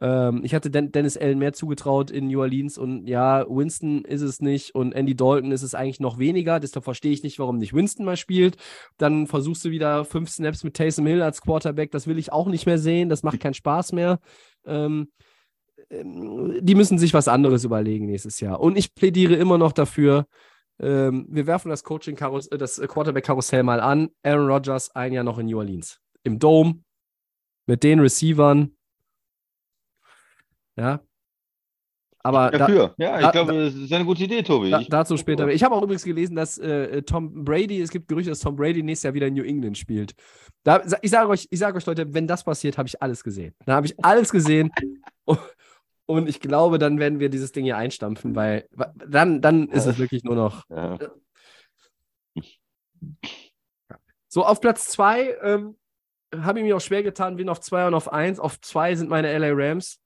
ähm, ich hatte Den Dennis Allen mehr zugetraut in New Orleans und ja, Winston ist es nicht und Andy Dalton ist es eigentlich noch weniger. Deshalb verstehe ich nicht, warum nicht Winston mal spielt. Dann versuchst du wieder fünf Snaps mit Taysom Hill als Quarterback. Das will ich auch nicht mehr sehen. Das macht keinen Spaß mehr. Ähm, ähm, die müssen sich was anderes überlegen nächstes Jahr. Und ich plädiere immer noch dafür, ähm, wir werfen das Coaching äh, das Quarterback-Karussell mal an. Aaron Rodgers ein Jahr noch in New Orleans. Im Dome, mit den Receivern. Ja. Aber da, Dafür. Ja, ich da- glaube, das ist eine gute Idee, Tobi. da, dazu später. Ich habe auch übrigens gelesen, dass äh, Tom Brady, es gibt Gerüchte, dass Tom Brady nächstes Jahr wieder in New England spielt. Da, ich sage euch, ich sage euch, Leute, wenn das passiert, habe ich alles gesehen. Da habe ich alles gesehen. Und ich glaube, dann werden wir dieses Ding hier einstampfen, weil dann, dann ist es wirklich nur noch. Ja. So, auf Platz zwei ähm, habe ich mir auch schwer getan, bin auf zwei und auf eins. Auf zwei sind meine LA Rams.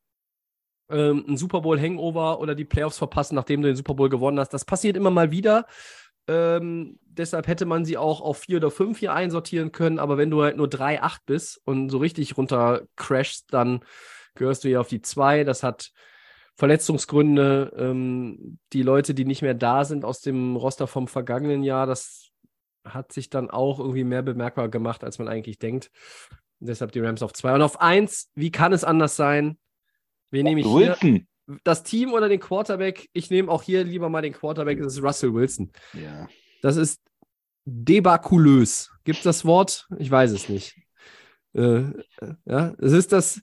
Ähm, ein Super Bowl Hangover oder die Playoffs verpassen, nachdem du den Super Bowl gewonnen hast. Das passiert immer mal wieder. Ähm, deshalb hätte man sie auch auf vier oder fünf hier einsortieren können. Aber wenn du halt nur drei, acht bist und so richtig runter crashst, dann gehörst du hier auf die zwei. Das hat Verletzungsgründe. Ähm, die Leute, die nicht mehr da sind aus dem Roster vom vergangenen Jahr, das hat sich dann auch irgendwie mehr bemerkbar gemacht, als man eigentlich denkt. Und deshalb die Rams auf zwei. Und auf eins, wie kann es anders sein? Wen nehme ich hier? Wilson. Das Team oder den Quarterback? Ich nehme auch hier lieber mal den Quarterback, das ist Russell Wilson. Ja. Das ist debakulös. Gibt es das Wort? Ich weiß es nicht. Äh, ja, es ist das.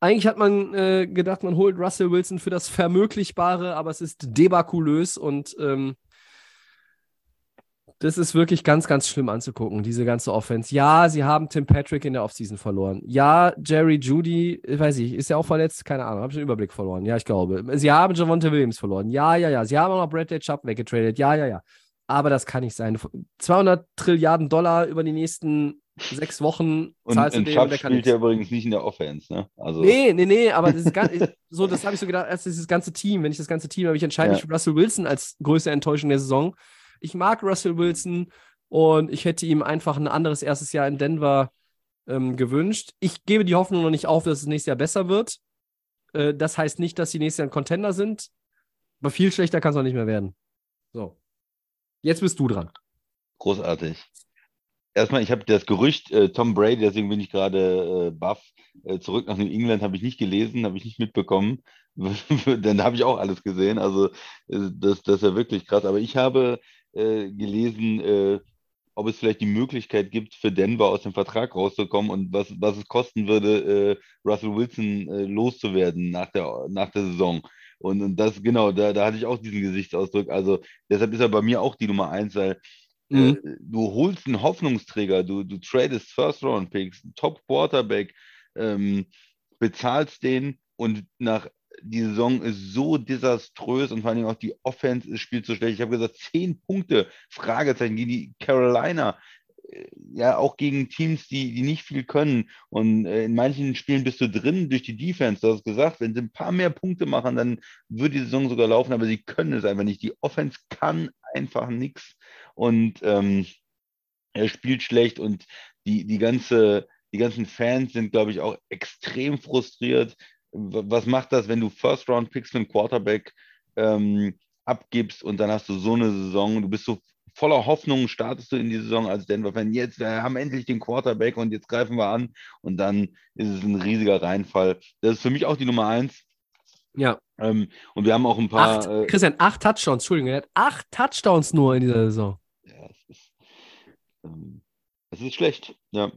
Eigentlich hat man äh, gedacht, man holt Russell Wilson für das Vermöglichbare, aber es ist debakulös und ähm, Das ist wirklich ganz, ganz schlimm anzugucken, diese ganze Offense. Ja, sie haben Tim Patrick in der Offseason verloren. Ja, Jerry Judy, weiß ich, ist ja auch verletzt? Keine Ahnung, habe ich den Überblick verloren. Ja, ich glaube. Sie haben Javonte Williams verloren. Ja, ja, ja. Sie haben auch noch Bradley Chubb weggetradet. Ja, ja, ja. Aber das kann nicht sein. 200 Trilliarden Dollar über die nächsten sechs Wochen und, zahlst du und Chubb spielt ja übrigens nicht in der Offense, ne? Also. Nee, nee, nee, aber das, ist so, das habe ich so gedacht, als dieses ganze Team, wenn ich das ganze Team habe, ich entscheide mich für Russell Wilson als größte Enttäuschung der Saison. Ich mag Russell Wilson und ich hätte ihm einfach ein anderes erstes Jahr in Denver ähm, gewünscht. Ich gebe die Hoffnung noch nicht auf, dass es nächstes Jahr besser wird. Äh, das heißt nicht, dass sie nächstes Jahr ein Contender sind, aber viel schlechter kann es auch nicht mehr werden. So. Jetzt bist du dran. Großartig. Erstmal, ich habe das Gerücht, äh, Tom Brady, deswegen bin ich gerade äh, baff, äh, zurück nach New England, habe ich nicht gelesen, habe ich nicht mitbekommen. Dann habe ich auch alles gesehen. Also, äh, das, das ist ja wirklich krass. Aber ich habe äh, gelesen, äh, ob es vielleicht die Möglichkeit gibt, für Denver aus dem Vertrag rauszukommen und was, was es kosten würde, Russell Wilson loszuwerden nach der, nach der Saison. Und, und das, genau, da, da hatte ich auch diesen Gesichtsausdruck. Also deshalb ist er bei mir auch die Nummer eins, weil mhm. äh, du holst einen Hoffnungsträger, du, du tradest First-Round-Picks, Top-Quarterback, ähm, bezahlst den und nach die Saison ist so desaströs und vor allen Dingen auch die Offense spielt so schlecht. Ich habe gesagt, zehn Punkte, Fragezeichen gegen die Carolina. Äh, ja, auch gegen Teams, die, die nicht viel können. Und äh, in manchen Spielen bist du drin durch die Defense. Du hast gesagt, wenn sie ein paar mehr Punkte machen, dann wird die Saison sogar laufen, aber sie können es einfach nicht. Die Offense kann einfach nichts. Und ähm, er spielt schlecht und die, die, ganze, die ganzen Fans sind, glaube ich, auch extrem frustriert was macht das, wenn du First Round Picks für einen Quarterback ähm, abgibst und dann hast du so eine Saison, du bist so voller Hoffnung, startest du in die Saison als Denver-Fan. Jetzt, wir haben endlich den Quarterback und jetzt greifen wir an und dann ist es ein riesiger Reinfall. Das ist für mich auch die Nummer eins. Ja. Ähm, und wir haben auch ein paar. Acht, äh, Christian, acht Touchdowns, Entschuldigung, er hat acht Touchdowns nur in dieser Saison. Ja, es ist, ähm, es ist schlecht, ja.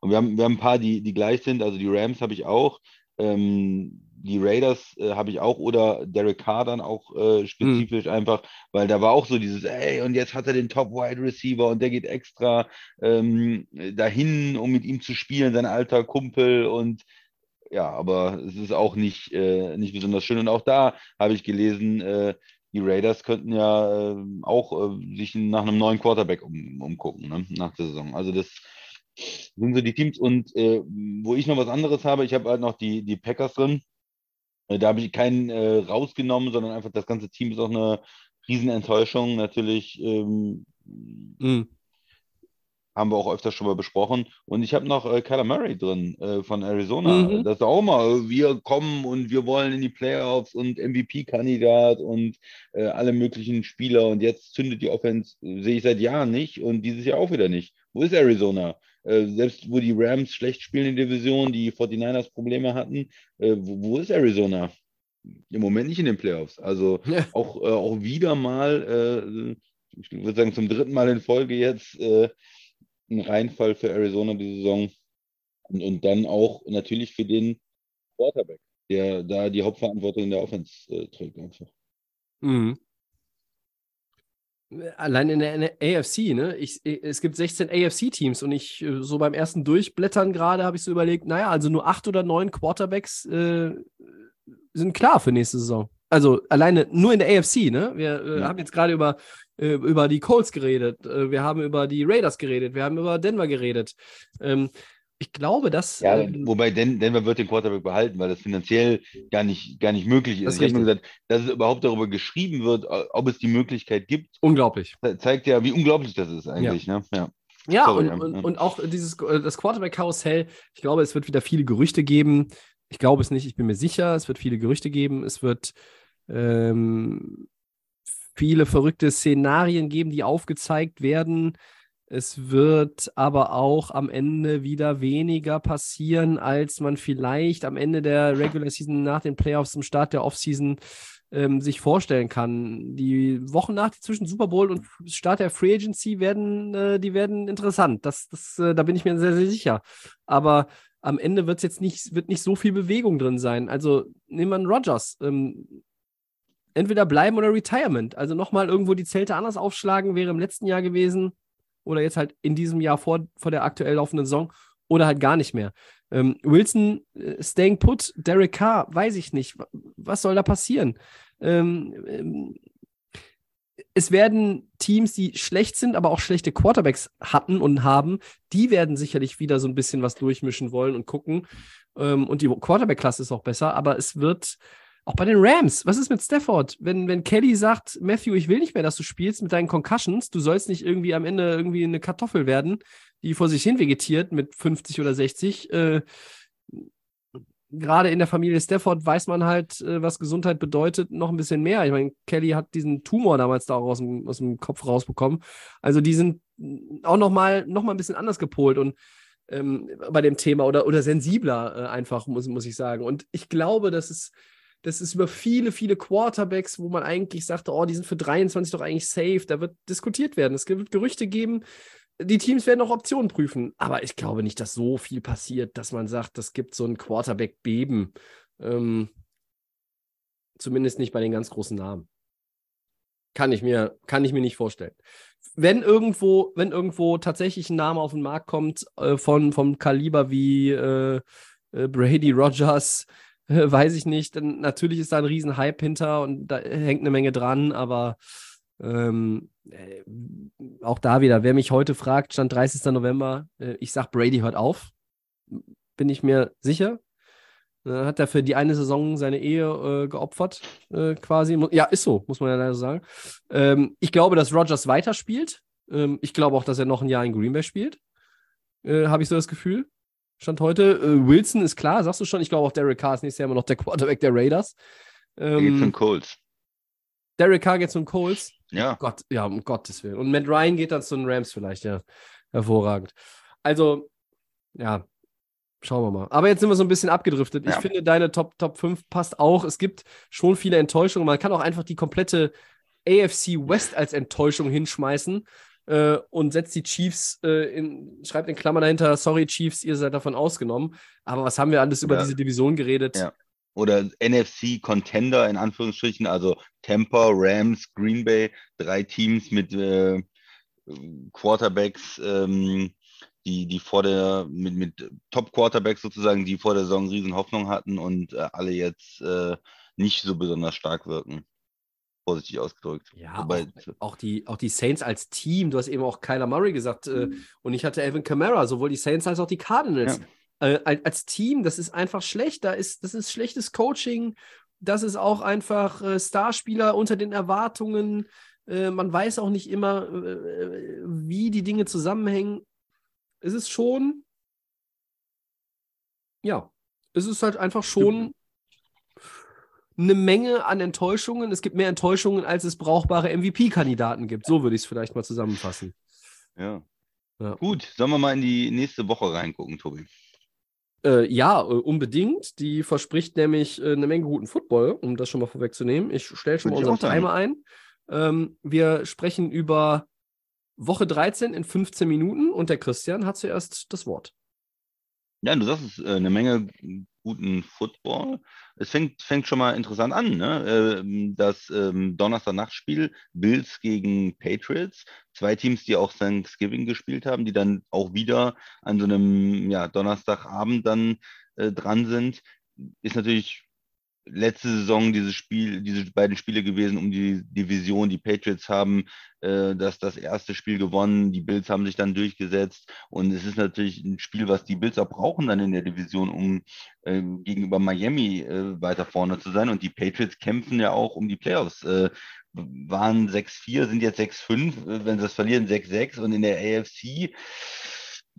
Und wir haben, wir haben ein paar, die, die gleich sind. Also die Rams habe ich auch. Ähm, die Raiders äh, habe ich auch oder Derek Carr dann auch äh, spezifisch mhm. einfach, weil da war auch so dieses, ey, und jetzt hat er den Top Wide Receiver und der geht extra ähm, dahin, um mit ihm zu spielen, sein alter Kumpel und ja, aber es ist auch nicht, äh, nicht besonders schön. Und auch da habe ich gelesen, äh, die Raiders könnten ja äh, auch äh, sich nach einem neuen Quarterback um, umgucken, ne? nach der Saison. Also das sind so die Teams. Und äh, wo ich noch was anderes habe, ich habe halt noch die, die Packers drin. Äh, da habe ich keinen äh, rausgenommen, sondern einfach das ganze Team ist auch eine Riesenenttäuschung. Natürlich ähm, mhm. Haben wir auch öfter schon mal besprochen. Und ich habe noch äh, Kyler Murray drin äh, von Arizona. Mhm. Das ist auch mal, wir kommen und wir wollen in die Playoffs und MVP-Kandidat und äh, alle möglichen Spieler. Und jetzt zündet die Offense, sehe ich seit Jahren nicht und dieses Jahr auch wieder nicht. Wo ist Arizona? Äh, selbst wo die Rams schlecht spielen in der Division, die 49ers Probleme hatten, äh, wo, wo, ist Arizona? Im Moment nicht in den Playoffs. Also ja. auch, äh, auch wieder mal, äh, ich würde sagen zum dritten Mal in Folge jetzt, äh, ein Reinfall für Arizona die Saison. Und, und dann auch natürlich für den Quarterback, der da die Hauptverantwortung in der Offense äh, trägt einfach. Mhm. Allein in der, AFC, ne? Ich, es gibt 16 AFC-Teams und ich äh, so beim ersten Durchblättern gerade habe ich so überlegt, naja, also nur acht oder neun Quarterbacks äh, sind klar für nächste Saison. Also alleine nur in der AFC, ne? Wir äh, ja. haben jetzt gerade über, äh, über die Colts geredet, äh, wir haben über die Raiders geredet, wir haben über Denver geredet. Ähm, ich glaube, dass. Ja, ähm, wobei Den Denver wird den Quarterback behalten, weil das finanziell gar nicht, gar nicht möglich ist. ist ich habe nur gesagt, dass es überhaupt darüber geschrieben wird, ob es die Möglichkeit gibt. Unglaublich. Zeigt ja, wie unglaublich das ist eigentlich. Ja. Ne? ja. Ja, Sorry, und, und, und, auch dieses äh, das Quarterback-Karussell. Ich glaube, es wird wieder viele Gerüchte geben. Ich glaube es nicht, ich bin mir sicher. Es wird viele Gerüchte geben. Es wird ähm, viele verrückte Szenarien geben, die aufgezeigt werden. Es wird aber auch am Ende wieder weniger passieren, als man vielleicht am Ende der Regular Season nach den Playoffs zum Start der Offseason ähm, sich vorstellen kann. Die Wochen nach zwischen Super Bowl und Start der Free Agency werden, äh, die werden interessant. Das, das, äh, da bin ich mir sehr, sehr sicher. Aber am Ende wird jetzt nicht, wird nicht so viel Bewegung drin sein. Also nehmen wir einen Rogers. Ähm, entweder bleiben oder Retirement. Also nochmal irgendwo die Zelte anders aufschlagen, wäre im letzten Jahr gewesen oder jetzt halt in diesem Jahr vor, vor der aktuell laufenden Saison oder halt gar nicht mehr. Ähm, Wilson, äh, staying put, Derek Carr, weiß ich nicht. Was soll da passieren? Ähm, ähm, es werden Teams, die schlecht sind, aber auch schlechte Quarterbacks hatten und haben, die werden sicherlich wieder so ein bisschen was durchmischen wollen und gucken. Ähm, und die Quarterback-Klasse ist auch besser, aber es wird auch bei den Rams, was ist mit Stafford? Wenn, wenn Kelly sagt, Matthew, ich will nicht mehr, dass du spielst mit deinen Concussions, du sollst nicht irgendwie am Ende irgendwie eine Kartoffel werden, die vor sich hin vegetiert mit 50 oder 60. Äh, Gerade in der Familie Stafford weiß man halt, äh, was Gesundheit bedeutet, noch ein bisschen mehr. Ich meine, Kelly hat diesen Tumor damals da auch aus dem, aus dem Kopf rausbekommen. Also die sind auch noch mal, noch mal ein bisschen anders gepolt und ähm, bei dem Thema oder, oder sensibler äh, einfach, muss, muss ich sagen. Und ich glaube, dass es das ist über viele, viele Quarterbacks, wo man eigentlich sagte, oh, die sind für 23 doch eigentlich safe. Da wird diskutiert werden. Es wird Gerüchte geben. Die Teams werden auch Optionen prüfen. Aber ich glaube nicht, dass so viel passiert, dass man sagt, das gibt so ein Quarterback-Beben. Ähm, zumindest nicht bei den ganz großen Namen. Kann ich mir, kann ich mir nicht vorstellen. Wenn irgendwo, wenn irgendwo tatsächlich ein Name auf den Markt kommt, äh, von, vom Kaliber wie äh, äh Brady Rogers, weiß ich nicht. Dann, natürlich ist da ein riesen Hype hinter und da hängt eine Menge dran, aber ähm, äh, auch da wieder, wer mich heute fragt, stand 30. November, äh, ich sag, Brady hört auf. Bin ich mir sicher. Äh, hat er für die eine Saison seine Ehe äh, geopfert, äh, quasi. Ja, ist so, muss man ja leider sagen. Ähm, ich glaube, dass Rogers weiterspielt. Ähm, ich glaube auch, dass er noch ein Jahr in Green Bay spielt. Habe ich so das Gefühl. Stand heute. Äh, Wilson ist klar, sagst du schon. Ich glaube auch Derek Carr ist nächstes Jahr immer noch der Quarterback der Raiders. Ähm, geht zum Colts. Derek Carr geht zum Colts. Ja. Oh Gott, ja, um Gottes Willen. Und Matt Ryan geht dann zu den Rams vielleicht, ja. Hervorragend. Also, ja, schauen wir mal. Aber jetzt sind wir so ein bisschen abgedriftet. Ja. Ich finde, deine Top, Top 5 passt auch. Es gibt schon viele Enttäuschungen. Man kann auch einfach die komplette AFC West als Enttäuschung hinschmeißen äh, und setzt die Chiefs äh, in, schreibt in Klammern dahinter, sorry Chiefs, ihr seid davon ausgenommen. Aber was haben wir alles über ja. diese Division geredet? Ja. Oder NFC Contender in Anführungsstrichen, also Tampa, Rams, Green Bay, drei Teams mit äh, Quarterbacks, ähm, die, die vor der, mit, mit Top-Quarterbacks sozusagen, die vor der Saison riesen Hoffnung hatten und äh, alle jetzt äh, nicht so besonders stark wirken vorsichtig ausgedrückt. Ja, Wobei, auch, auch, die, auch die Saints als Team, du hast eben auch Kyler Murray gesagt, äh, mhm. und ich hatte Evan Kamara, sowohl die Saints als auch die Cardinals. Ja. Äh, als Team, das ist einfach schlecht, da ist, das ist schlechtes Coaching, das ist auch einfach äh, Starspieler unter den Erwartungen. Äh, man weiß auch nicht immer, äh, wie die Dinge zusammenhängen. Es ist schon, ja, es ist halt einfach schon eine Menge an Enttäuschungen. Es gibt mehr Enttäuschungen, als es brauchbare MVP-Kandidaten gibt. So würde ich es vielleicht mal zusammenfassen. Ja. ja. Gut, sollen wir mal in die nächste Woche reingucken, Tobi? Äh, ja, äh, unbedingt. Die verspricht nämlich äh, eine Menge guten Football, um das schon mal vorwegzunehmen. Ich stelle schon mal unseren Timer ein. Ähm, wir sprechen über Woche 13 in 15 Minuten und der Christian hat zuerst das Wort. Ja, du sagst es, eine Menge guten Football. Es fängt, fängt schon mal interessant an, ne? Ähm, das ähm, Donnerstag-Nachtspiel Bills gegen Patriots. Zwei Teams, die auch Thanksgiving gespielt haben, die dann auch wieder an so einem ja, Donnerstagabend dann äh, dran sind. Ist natürlich letzte Saison dieses Spiel, diese beiden Spiele gewesen um die Division. Die Patriots haben äh, das, das erste Spiel gewonnen, die Bills haben sich dann durchgesetzt und es ist natürlich ein Spiel, was die Bills auch brauchen dann in der Division, um äh, gegenüber Miami äh, weiter vorne zu sein. Und die Patriots kämpfen ja auch um die Playoffs. Äh, waren 6-4, sind jetzt 6-5, äh, wenn sie das verlieren, 6-6 und in der AFC.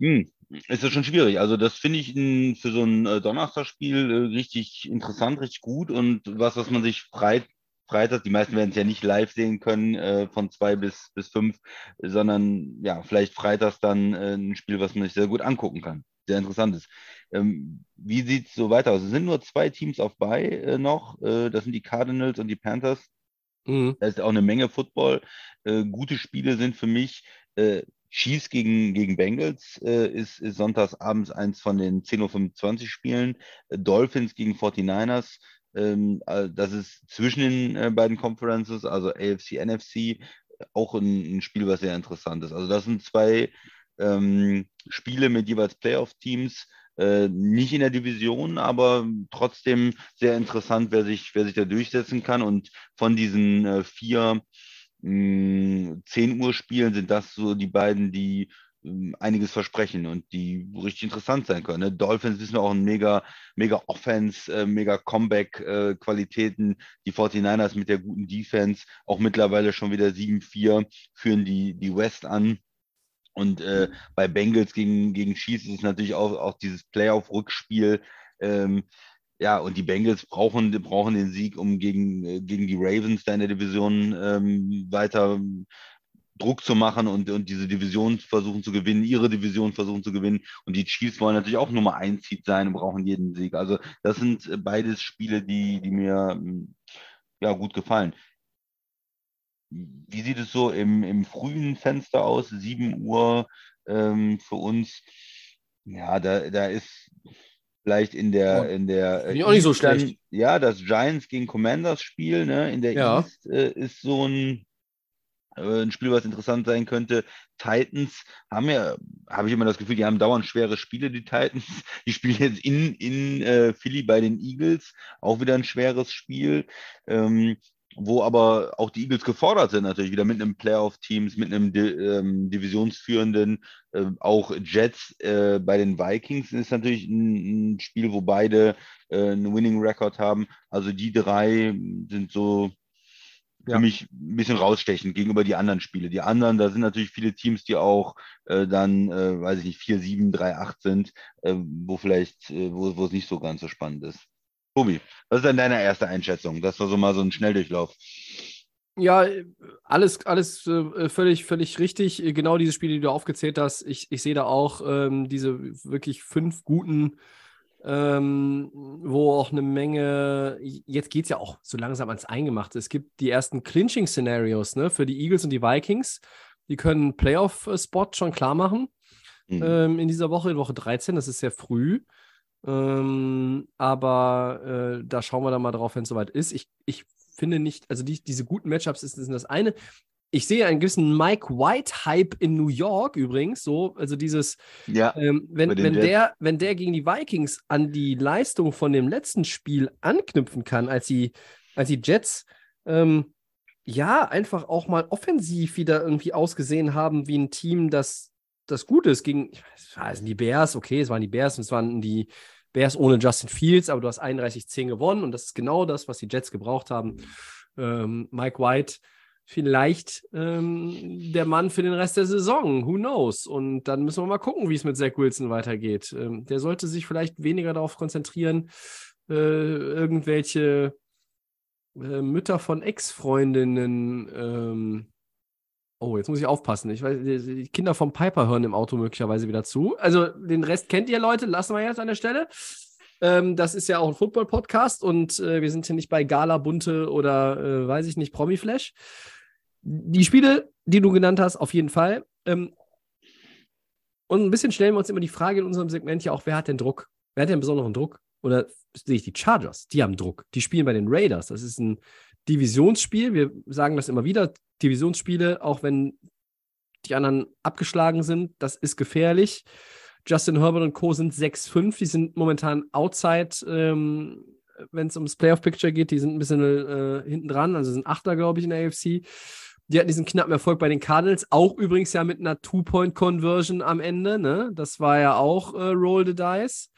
Hm, ist das schon schwierig. Also das finde ich in, für so ein äh, Donnerstagspiel äh, richtig interessant, richtig gut und was, was man sich frei, Freitag, die meisten werden es ja nicht live sehen können, äh, von zwei bis, bis fünf, sondern ja, vielleicht freitags dann äh, ein Spiel, was man sich sehr gut angucken kann. Sehr interessant ist. Ähm, wie sieht es so weiter aus? Es sind nur zwei Teams auf bei äh, noch. Äh, das sind die Cardinals und die Panthers. Mhm. Da ist auch eine Menge Football. gute Spiele sind für mich Chiefs gegen, gegen Bengals äh, ist, ist sonntags abends eins von den 10.25 Uhr Spielen. Dolphins gegen 49ers ähm, äh, das ist zwischen den äh, beiden Conferences, also AFC, NFC, auch ein, ein, Spiel, was sehr interessant ist. Also das sind zwei ähm, Spiele mit jeweils Playoff-Teams, äh, nicht in der Division, aber trotzdem sehr interessant, wer sich, wer sich da durchsetzen kann. Und von diesen äh, vier mh, 10 Uhr Spielen sind das so die beiden, die ähm, einiges versprechen und die richtig interessant sein können. Ne? Dolphins wissen wir auch ein mega, mega Offense, äh, mega Comeback-Qualitäten. Äh, die 49ers mit der guten Defense, auch mittlerweile schon wieder 7-4, führen die, die West an. Und äh, bei Bengals gegen, gegen Chiefs ist es natürlich auch, auch dieses Playoff-Rückspiel. Ähm, ja, und die Bengals brauchen, brauchen den Sieg, um gegen, äh, gegen die Ravens da in der Division ähm, weiter Druck zu machen und, und diese Division versuchen zu gewinnen, ihre Division versuchen zu gewinnen. Und die Chiefs wollen natürlich auch Nummer 1 Seed sein und brauchen jeden Sieg. Also das sind äh, beides Spiele, die, die mir hm, ja, gut gefallen. Wie sieht es so im, im frühen Fenster aus? 7 Uhr ähm, für uns. Ja, da, da ist vielleicht in der, in der ich auch nicht so schlecht. ja, das Giants gegen Commanders Spiel, ne? In der ja. East äh, ist so ein äh, ein Spiel, was interessant sein könnte. Titans haben ja, habe ich immer das Gefühl, die haben dauernd schwere Spiele, die Titans. Die spielen jetzt in, in äh, Philly bei den Eagles, auch wieder ein schweres Spiel. Ähm, wo aber auch die Eagles gefordert sind, natürlich wieder mit einem Playoff-Teams, mit einem Di ähm, Divisionsführenden, äh, auch Jets äh, bei den Vikings ist natürlich ein, ein Spiel, wo beide äh, einen Winning-Record haben. Also die drei sind so für ja. mich ein bisschen rausstechen gegenüber die anderen Spiele. Die anderen, da sind natürlich viele Teams, die auch äh, dann, äh, weiß ich nicht, 4, 7, 3, 8 sind, äh, wo vielleicht, wo es nicht so ganz so spannend ist. Tobi, was ist denn deine erste Einschätzung? Das war so mal so ein Schnelldurchlauf. Ja, alles, alles äh, völlig, völlig richtig. Genau diese Spiele, die du aufgezählt hast. Ich, ich sehe da auch ähm, diese wirklich fünf guten ähm, wo auch eine Menge, jetzt geht es ja auch so langsam ans Eingemachte. Es gibt die ersten Clinching-Szenarios ne, für die Eagles und die Vikings. Die können Playoff-Spot schon klar machen mhm. ähm, in dieser Woche, in Woche 13. Das ist sehr früh. Ähm, aber äh, da schauen wir dann mal drauf, wenn es soweit ist. Ich, ich finde nicht, also die, diese guten Matchups ist, ist das eine ich sehe einen gewissen Mike White-Hype in New York übrigens. So, also dieses, ja, ähm, wenn, wenn, der, wenn der gegen die Vikings an die Leistung von dem letzten Spiel anknüpfen kann, als die, als die Jets ähm, ja einfach auch mal offensiv wieder irgendwie ausgesehen haben wie ein Team, das, das gut ist. Gegen, ich weiß, die Bears, okay, es waren die Bears und es waren die Bears ohne Justin Fields, aber du hast 31-10 gewonnen und das ist genau das, was die Jets gebraucht haben. Ähm, Mike White vielleicht ähm, der Mann für den Rest der Saison. Who knows? Und dann müssen wir mal gucken, wie es mit Zach Wilson weitergeht. Ähm, der sollte sich vielleicht weniger darauf konzentrieren, äh, irgendwelche äh, Mütter von Ex-Freundinnen. Ähm, oh, jetzt muss ich aufpassen. Ich weiß, die Kinder vom Piper hören im Auto möglicherweise wieder zu. Also den Rest kennt ihr, Leute. Lassen wir jetzt an der Stelle. Ähm, das ist ja auch ein Football-Podcast und äh, wir sind hier nicht bei Gala, Bunte oder äh, weiß ich nicht, Promi-Flash. Die Spiele, die du genannt hast, auf jeden Fall. Ähm, und ein bisschen stellen wir uns immer die Frage in unserem Segment ja auch, wer hat denn Druck? Wer hat denn besonderen Druck? Oder sehe ich die Chargers? Die haben Druck. Die spielen bei den Raiders. Das ist ein Divisionsspiel. Wir sagen das immer wieder. Divisionsspiele, auch wenn die anderen abgeschlagen sind, das ist gefährlich. Justin Herbert und Co. sind 6-5. Die sind momentan outside, ähm, wenn es ums Playoff-Picture geht. Die sind ein bisschen äh, hinten dran. Also sind Achter, glaube ich, in der AFC. Die hatten diesen knappen Erfolg bei den Cardinals, auch übrigens ja mit einer Two-Point-Conversion am Ende. Ne? Das war ja auch äh, Roll the Dice.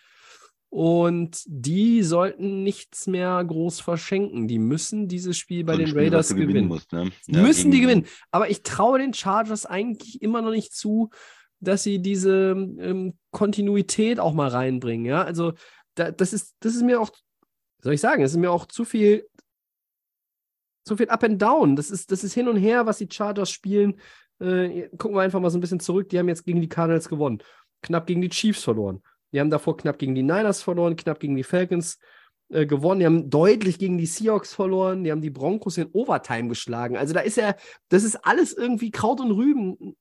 Und die sollten nichts mehr groß verschenken. Die müssen dieses Spiel bei so den Spiel, Raiders gewinnen. gewinnen musst, ne? ja, müssen die gewinnen. Aber ich traue den Chargers eigentlich immer noch nicht zu, dass sie diese ähm, Kontinuität auch mal reinbringen. Ja, also da, das, ist, das ist mir auch, soll ich sagen, das ist mir auch zu viel so viel Up and Down. Das ist, das ist hin und her, was die Chargers spielen. Äh, gucken wir einfach mal so ein bisschen zurück. Die haben jetzt gegen die Cardinals gewonnen. Knapp gegen die Chiefs verloren. Die haben davor knapp gegen die Niners verloren, knapp gegen die Falcons äh, gewonnen. Die haben deutlich gegen die Seahawks verloren. Die haben die Broncos in Overtime geschlagen. Also da ist ja, das ist alles irgendwie Kraut und Rüben.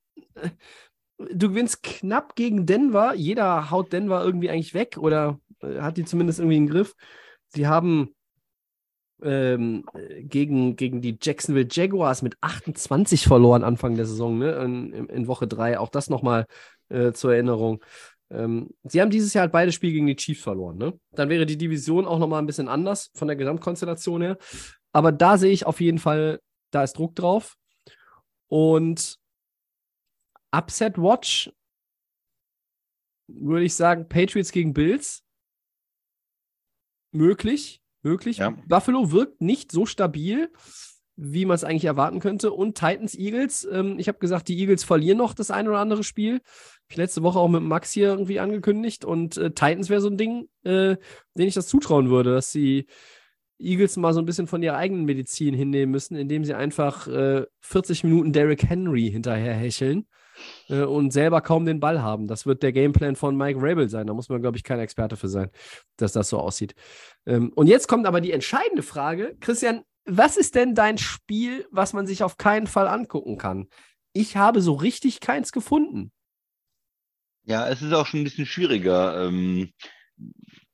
Du gewinnst knapp gegen Denver. Jeder haut Denver irgendwie eigentlich weg oder äh, hat die zumindest irgendwie im Griff. Sie haben ähm, gegen, gegen die Jacksonville Jaguars mit 28 verloren Anfang der Saison, ne? in, in Woche 3. Auch das nochmal äh, zur Erinnerung. Ähm, sie haben dieses Jahr halt beide Spiele gegen die Chiefs verloren. Ne? Dann wäre die Division auch nochmal ein bisschen anders von der Gesamtkonstellation her. Aber da sehe ich auf jeden Fall, da ist Druck drauf. Und Upset Watch würde ich sagen, Patriots gegen Bills. Möglich, möglich. Ja. Buffalo wirkt nicht so stabil, wie man es eigentlich erwarten könnte. Und Titans, Eagles. Ähm, ich habe gesagt, die Eagles verlieren noch das ein oder andere Spiel. Ich letzte Woche auch mit Max hier irgendwie angekündigt. Und äh, Titans wäre so ein Ding, äh, den ich das zutrauen würde, dass die Eagles mal so ein bisschen von ihrer eigenen Medizin hinnehmen müssen, indem sie einfach äh, 40 Minuten Derrick Henry hinterher hecheln äh, und selber kaum den Ball haben. Das wird der Gameplan von Mike Rabel sein. Da muss man, glaube ich, kein Experte für sein, dass das so aussieht. Ähm, und jetzt kommt aber die entscheidende Frage. Christian, was ist denn dein Spiel, was man sich auf keinen Fall angucken kann? Ich habe so richtig keins gefunden. Ja, es ist auch schon ein bisschen schwieriger ähm,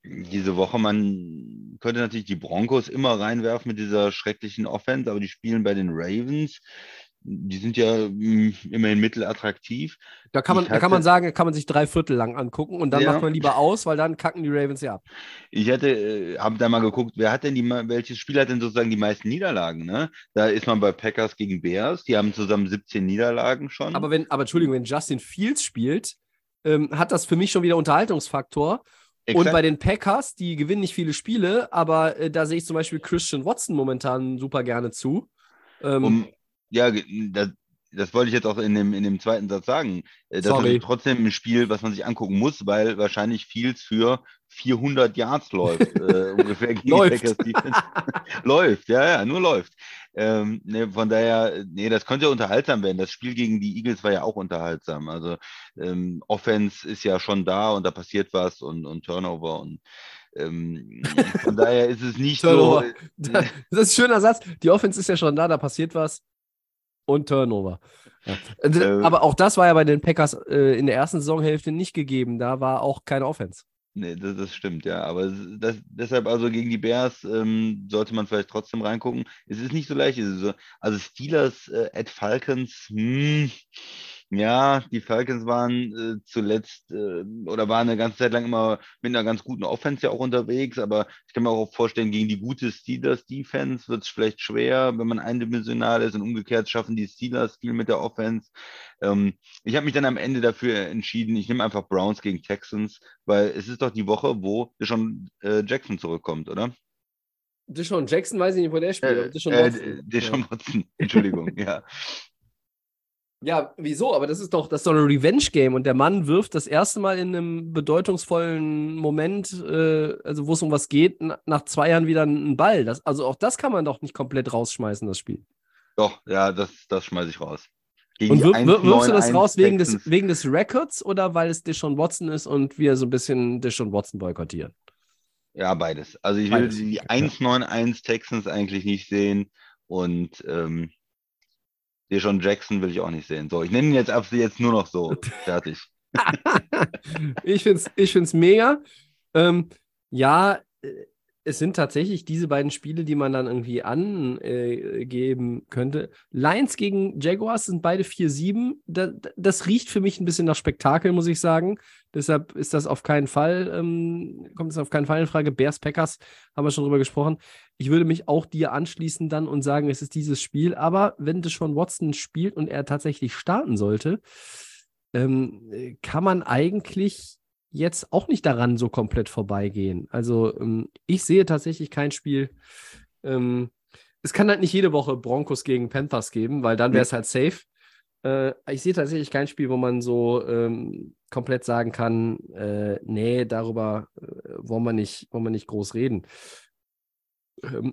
diese Woche. Man könnte natürlich die Broncos immer reinwerfen mit dieser schrecklichen Offense, aber die spielen bei den Ravens die sind ja mh, immerhin mittelattraktiv. Da kann man, Ich da kann man hatte- sagen, kann man sich drei Viertel lang angucken und dann Ja. macht man lieber aus, weil dann kacken die Ravens ja ab. Ich hätte, äh, habe da mal geguckt, wer hat denn die, welches Spiel hat denn sozusagen die meisten Niederlagen? Ne? Da ist man bei Packers gegen Bears, die haben zusammen 17 Niederlagen schon. Aber wenn, aber Entschuldigung, wenn Justin Fields spielt, ähm, hat das für mich schon wieder Unterhaltungsfaktor. Und Exakt. bei den Packers, die gewinnen nicht viele Spiele, aber äh, da sehe ich zum Beispiel Christian Watson momentan super gerne zu. Ähm, Um, ja, das, das wollte ich jetzt auch in dem, in dem zweiten Satz sagen. Äh, Das ist Sorry. natürlich trotzdem ein Spiel, was man sich angucken muss, weil wahrscheinlich Fields für 400 Yards läuft. äh, ungefähr gegen Läuft. läuft, ja, ja, nur läuft. Ähm, ne, von daher, nee, das könnte ja unterhaltsam werden. Das Spiel gegen die Eagles war ja auch unterhaltsam. Also ähm, Offense ist ja schon da und da passiert was und, und Turnover und ähm, von daher ist es nicht so. das ist ein schöner Satz. Die Offense ist ja schon da, da passiert was. Und Turnover. Ja. Äh, Äh, aber auch das war ja bei den Packers äh, in der ersten Saisonhälfte nicht gegeben. Da war auch keine Offense. Nee, das, das stimmt, ja. Aber das, deshalb also gegen die Bears ähm, sollte man vielleicht trotzdem reingucken. Es ist nicht so leicht. Also Steelers äh, at Falcons, hm, ja, die Falcons waren äh, zuletzt äh, oder waren eine ganze Zeit lang immer mit einer ganz guten Offense ja auch unterwegs, aber ich kann mir auch vorstellen, gegen die gute Steelers Defense wird es vielleicht schwer, wenn man eindimensional ist und umgekehrt schaffen die Steelers viel mit der Offense. Ähm, ich habe mich dann am Ende dafür entschieden, ich nehme einfach Browns gegen Texans, weil es ist doch die Woche, wo schon äh, Jackson zurückkommt, oder? Deshaun Jackson weiß ich nicht, wo der spielt. Äh, Deshaun äh, Watson. Deshaun Watson, Entschuldigung, ja. Ja, wieso? Aber das ist doch, das ist doch ein Revenge-Game und der Mann wirft das erste Mal in einem bedeutungsvollen Moment, äh, also wo es um was geht, na- nach zwei Jahren wieder einen Ball. Das, also auch das kann man doch nicht komplett rausschmeißen, das Spiel. Doch, ja, das, das schmeiße ich raus. Gegen Und die wirf, wirf, wirfst du das 1-9-1 raus wegen des, wegen des Records oder weil es Deshaun Watson ist und wir so ein bisschen Deshaun Watson boykottieren? Ja, beides. Also ich will Beides, die ja. 191 Texans eigentlich nicht sehen und ähm, Deshaun Jackson will ich auch nicht sehen. So, ich nenne ihn jetzt ab jetzt nur noch so. Fertig. ich finde es ich find's mega. Ähm, ja, äh, es sind tatsächlich diese beiden Spiele, die man dann irgendwie angeben könnte. Lions gegen Jaguars sind beide 4-7. Da, da- das riecht für mich ein bisschen nach Spektakel, muss ich sagen. Deshalb ist das auf keinen Fall, ähm, kommt es auf keinen Fall in Frage. Bears Packers haben wir schon drüber gesprochen. Ich würde mich auch dir anschließen dann und sagen, es ist dieses Spiel. Aber wenn Deshaun Watson spielt und er tatsächlich starten sollte, ähm, äh, kann man eigentlich jetzt auch nicht daran so komplett vorbeigehen. Also ähm, ich sehe tatsächlich kein Spiel. Ähm, es kann halt nicht jede Woche Broncos gegen Panthers geben, weil dann wäre es halt safe. Äh, ich sehe tatsächlich kein Spiel, wo man so ähm, komplett sagen kann, äh, nee, darüber äh, wollen, wir nicht, wollen wir nicht groß reden.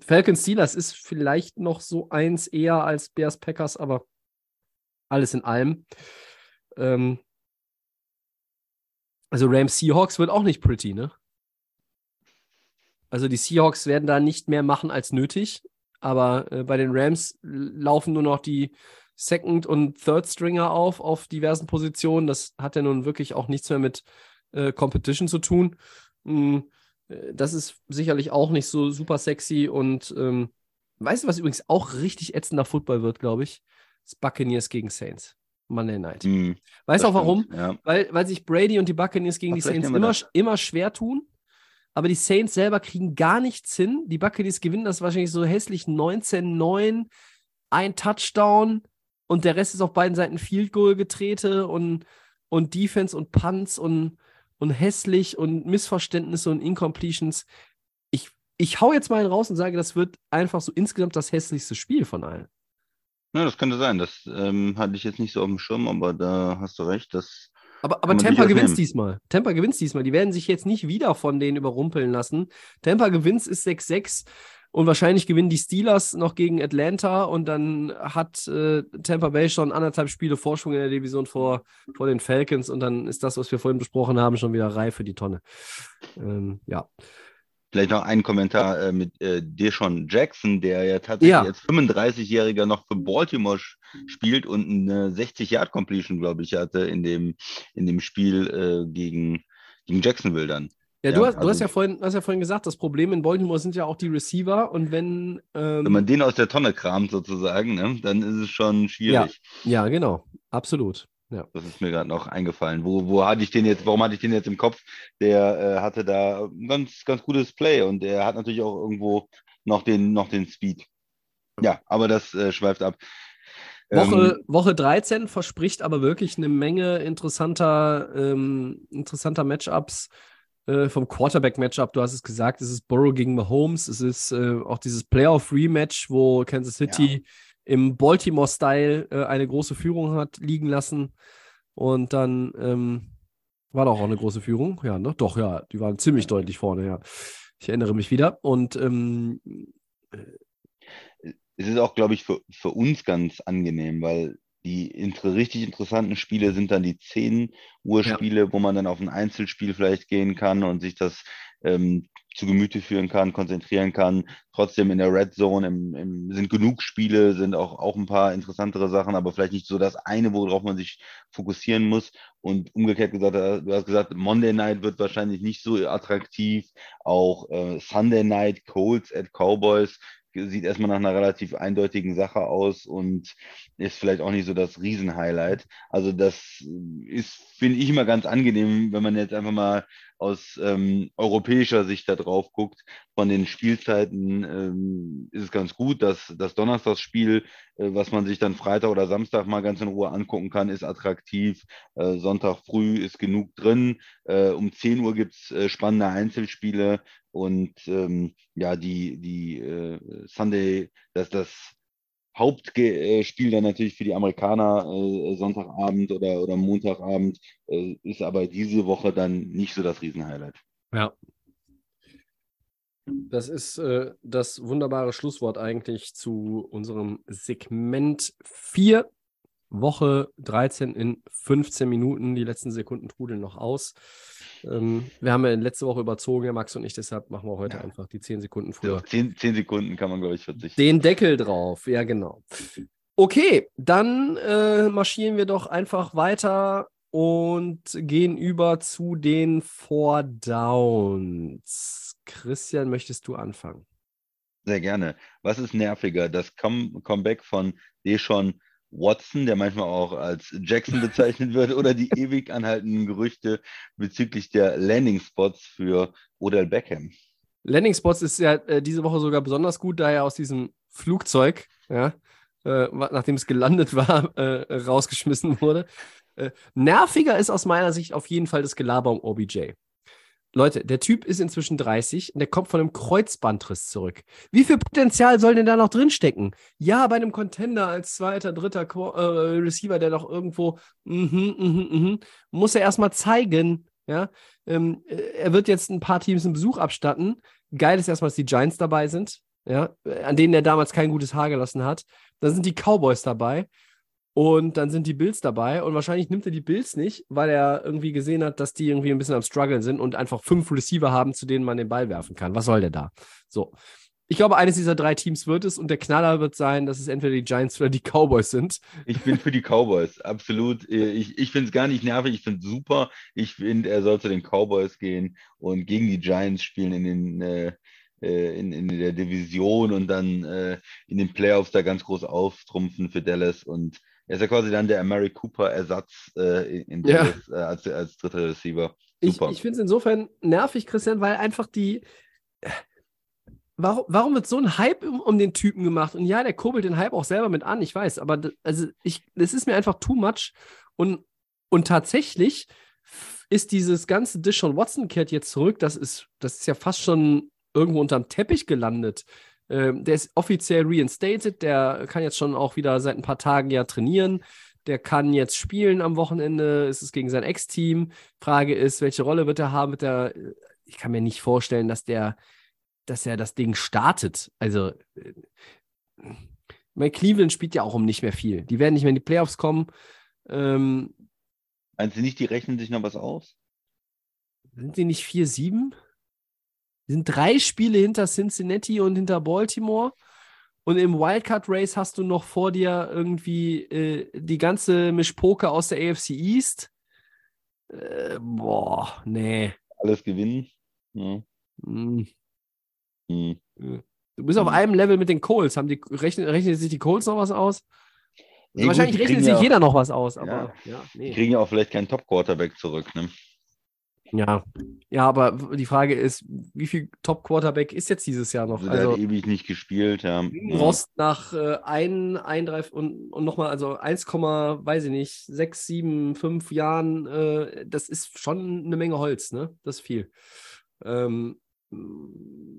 Falcons Steelers ist vielleicht noch so eins eher als Bears Packers, aber alles in allem. Ähm, also Rams Seahawks wird auch nicht pretty, ne? Also die Seahawks werden da nicht mehr machen als nötig, aber äh, bei den Rams laufen nur noch die Second- und Third-Stringer auf, auf diversen Positionen. Das hat ja nun wirklich auch nichts mehr mit äh, Competition zu tun. Äh, das ist sicherlich auch nicht so super sexy und ähm, weißt du, was übrigens auch richtig ätzender Football wird, glaube ich? Das Buccaneers gegen Saints. Monday Night. Hm, weißt du auch warum? stimmt, Ja. Weil, weil sich Brady und die Buccaneers gegen Ach, die Saints immer, das. immer schwer tun. Aber die Saints selber kriegen gar nichts hin. Die Buccaneers gewinnen das wahrscheinlich so hässlich 19-9, ein Touchdown und der Rest ist auf beiden Seiten Field Goal getrete und, und Defense und Punts und, und hässlich und Missverständnisse und Incompletions. Ich, ich hau jetzt mal einen raus und sage, das wird einfach so insgesamt das hässlichste Spiel von allen. Ja, das könnte sein. Das ähm, hatte ich jetzt nicht so auf dem Schirm, aber da hast du recht. Das, Aber, aber Tampa gewinnt diesmal. Tampa gewinnt diesmal. Die werden sich jetzt nicht wieder von denen überrumpeln lassen. Tampa gewinnt ist 6-6 und wahrscheinlich gewinnen die Steelers noch gegen Atlanta und dann hat äh, Tampa Bay schon anderthalb Spiele Vorsprung in der Division vor, vor den Falcons und dann ist das, was wir vorhin besprochen haben, schon wieder reif für die Tonne. Ähm, ja. Vielleicht noch ein Kommentar äh, mit äh, Deshaun Jackson, der ja tatsächlich Ja. als 35-Jähriger noch für Baltimore spielt und eine 60-Yard-Completion, glaube ich, hatte in dem, in dem Spiel äh, gegen, gegen Jacksonville dann. Ja, Ja, du, hast, du also- hast ja vorhin, hast ja vorhin gesagt, das Problem in Baltimore sind ja auch die Receiver und wenn ähm, Wenn man den aus der Tonne kramt sozusagen, ne, dann ist es schon schwierig. ja, genau, absolut. Ja. Das ist mir gerade noch eingefallen. Wo, wo hatte ich den jetzt, warum hatte ich den jetzt im Kopf? Der äh, hatte da ein ganz, ganz gutes Play und der hat natürlich auch irgendwo noch den, noch den Speed. Ja, aber das äh, schweift ab. Woche, Ähm, Woche 13 verspricht aber wirklich eine Menge interessanter, ähm, interessanter Matchups äh, vom Quarterback-Matchup. Du hast es gesagt, es ist Burrow gegen Mahomes. Es ist äh, auch dieses Playoff-Rematch, wo Kansas City im Baltimore-Style äh, eine große Führung hat liegen lassen. Und dann ähm, war doch auch eine große Führung. Ja, ne? Doch, ja, die waren ziemlich deutlich vorne, ja. Ich erinnere mich wieder. Und ähm, es ist auch, glaube ich, für, für uns ganz angenehm, weil die inter richtig interessanten Spiele sind dann die 10 Uhr Ja. Spiele, wo man dann auf ein Einzelspiel vielleicht gehen kann und sich das ähm, zu Gemüte führen kann, konzentrieren kann. Trotzdem in der Red Zone im, im, sind genug Spiele, sind auch, auch ein paar interessantere Sachen, aber vielleicht nicht so das eine, worauf man sich fokussieren muss. Und umgekehrt gesagt, äh, du hast gesagt, Monday Night wird wahrscheinlich nicht so attraktiv. Auch äh, Sunday Night, Colts at Cowboys sieht erstmal nach einer relativ eindeutigen Sache aus und ist vielleicht auch nicht so das Riesenhighlight. Also das ist, finde ich, immer ganz angenehm, wenn man jetzt einfach mal aus ähm, europäischer Sicht da drauf guckt. Von den Spielzeiten ähm, ist es ganz gut, dass das Donnerstagsspiel, was man sich dann Freitag oder Samstag mal ganz in Ruhe angucken kann, ist attraktiv. Äh, Sonntag früh ist genug drin. Äh, um 10 Uhr gibt es äh, spannende Einzelspiele. Und ähm, ja, die, die äh, Sunday, dass das Hauptspiel dann natürlich für die Amerikaner äh, Sonntagabend oder, oder Montagabend äh, ist aber diese Woche dann nicht so das Riesenhighlight. Ja. Das ist äh, das wunderbare Schlusswort eigentlich zu unserem Segment 4, Woche 13 in 15 Minuten. Die letzten Sekunden trudeln noch aus. Ähm, wir haben ja letzte Woche überzogen, ja, Max und ich, deshalb machen wir heute Ja. einfach die 10 Sekunden früher. zehn, zehn Sekunden kann man, glaube ich, verzichten. Den Deckel drauf, ja, genau. Okay, dann äh, marschieren wir doch einfach weiter und gehen über zu den Four Downs. Christian, möchtest du anfangen? Sehr gerne. Was ist nerviger? Das Come Comeback von Deshaun Watson, der manchmal auch als Jackson bezeichnet wird, oder die ewig anhaltenden Gerüchte bezüglich der Landing-Spots für Odell Beckham? Landing Spots ist ja äh, diese Woche sogar besonders gut, da er aus diesem Flugzeug, ja, äh, nachdem es gelandet war, äh, rausgeschmissen wurde. Äh, nerviger ist aus meiner Sicht auf jeden Fall das Gelaber um OBJ. Leute, der Typ ist inzwischen 30 und der kommt von einem Kreuzbandriss zurück. Wie viel Potenzial soll denn da noch drinstecken? Ja, bei einem Contender als zweiter, dritter Qu- äh, Receiver, der doch irgendwo, mhm, mhm, mhm, muss er erstmal zeigen, ja. Ähm, äh, er wird jetzt ein paar Teams einen Besuch abstatten. Geil ist erstmal, dass die Giants dabei sind, ja, an denen er damals kein gutes Haar gelassen hat. Dann sind die Cowboys dabei und dann sind die Bills dabei und wahrscheinlich nimmt er die Bills nicht, weil er irgendwie gesehen hat, dass die irgendwie ein bisschen am struggeln sind und einfach fünf Receiver haben, zu denen man den Ball werfen kann. Was soll der da? So. ich glaube, eines dieser drei Teams wird es und der Knaller wird sein, dass es entweder die Giants oder die Cowboys sind. Ich bin für die Cowboys, absolut. Ich, ich finde es gar nicht nervig, ich finde es super. Ich finde, er soll zu den Cowboys gehen und gegen die Giants spielen in den äh, äh, in, in der Division und dann äh, in den Playoffs da ganz groß auftrumpfen für Dallas. Und er ist ja quasi dann der Amari Cooper-Ersatz äh, in Ja. Dallas äh, als, als dritter Receiver. Ich, Super. ich finde es insofern nervig, Christian, weil einfach die. Warum, warum wird so ein Hype um, um den Typen gemacht? Und ja, der kurbelt den Hype auch selber mit an, ich weiß, aber d- also ich, das ist mir einfach too much. Und, und tatsächlich ist dieses ganze Dishon Watson kehrt jetzt zurück. Das ist, das ist ja fast schon irgendwo unterm Teppich gelandet. Ähm, der ist offiziell reinstated, der kann jetzt schon auch wieder seit ein paar Tagen ja trainieren. Der kann jetzt spielen am Wochenende. Es ist gegen sein Ex-Team. Frage ist, welche Rolle wird er haben? Wird er, ich kann mir nicht vorstellen, dass der, dass er das Ding startet. Also, äh, mein Cleveland spielt ja auch um nicht mehr viel. Die werden nicht mehr in die Playoffs kommen. Ähm, Meinst du nicht, die rechnen sich noch was aus? sind die nicht 4-7? Die sind drei Spiele hinter Cincinnati und hinter Baltimore. Und im Wildcard-Race hast du noch vor dir irgendwie äh, die ganze Mischpoke aus der AFC East. Äh, boah, nee. Alles gewinnen? Ja. Hm. Hm. Du bist auf Mhm. einem Level mit den Coles. Haben die, rechnen, rechnen sich die Coles noch was aus? Nee, gut, Wahrscheinlich die rechnet sich ja- jeder noch was aus, aber ja, Die nee. kriegen ja auch vielleicht keinen Top-Quarterback zurück. Ne? Ja. ja, aber die Frage ist, wie viel Top-Quarterback ist jetzt dieses Jahr noch? Also, Also, hat ewig nicht gespielt. Ja. Ja. Rost nach äh, ein, ein, drei und, und nochmal, also 1, weiß ich nicht, 6, 7, 5 Jahren, äh, das ist schon eine Menge Holz, ne? Das ist viel. Ähm,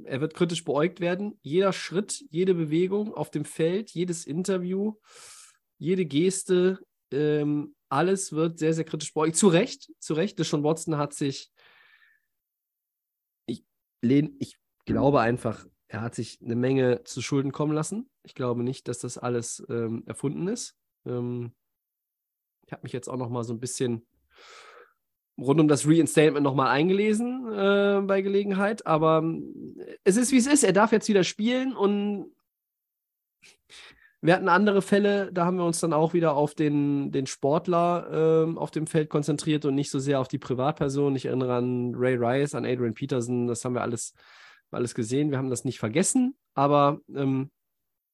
er wird kritisch beäugt werden. Jeder Schritt, jede Bewegung auf dem Feld, jedes Interview, jede Geste, ähm, alles wird sehr, sehr kritisch beäugt. Zu Recht, zu Recht. Deshaun Watson hat sich, ich, lehn, ich glaube einfach, er hat sich eine Menge zu Schulden kommen lassen. Ich glaube nicht, dass das alles ähm, erfunden ist. Ähm, ich habe mich jetzt auch noch mal so ein bisschen rund um das Reinstatement noch mal eingelesen äh, bei Gelegenheit. Aber ähm, es ist, wie es ist. Er darf jetzt wieder spielen und wir hatten andere Fälle, da haben wir uns dann auch wieder auf den, den Sportler ähm, auf dem Feld konzentriert und nicht so sehr auf die Privatperson. Ich erinnere an Ray Rice, an Adrian Peterson, das haben wir alles, alles gesehen. Wir haben das nicht vergessen, aber ähm,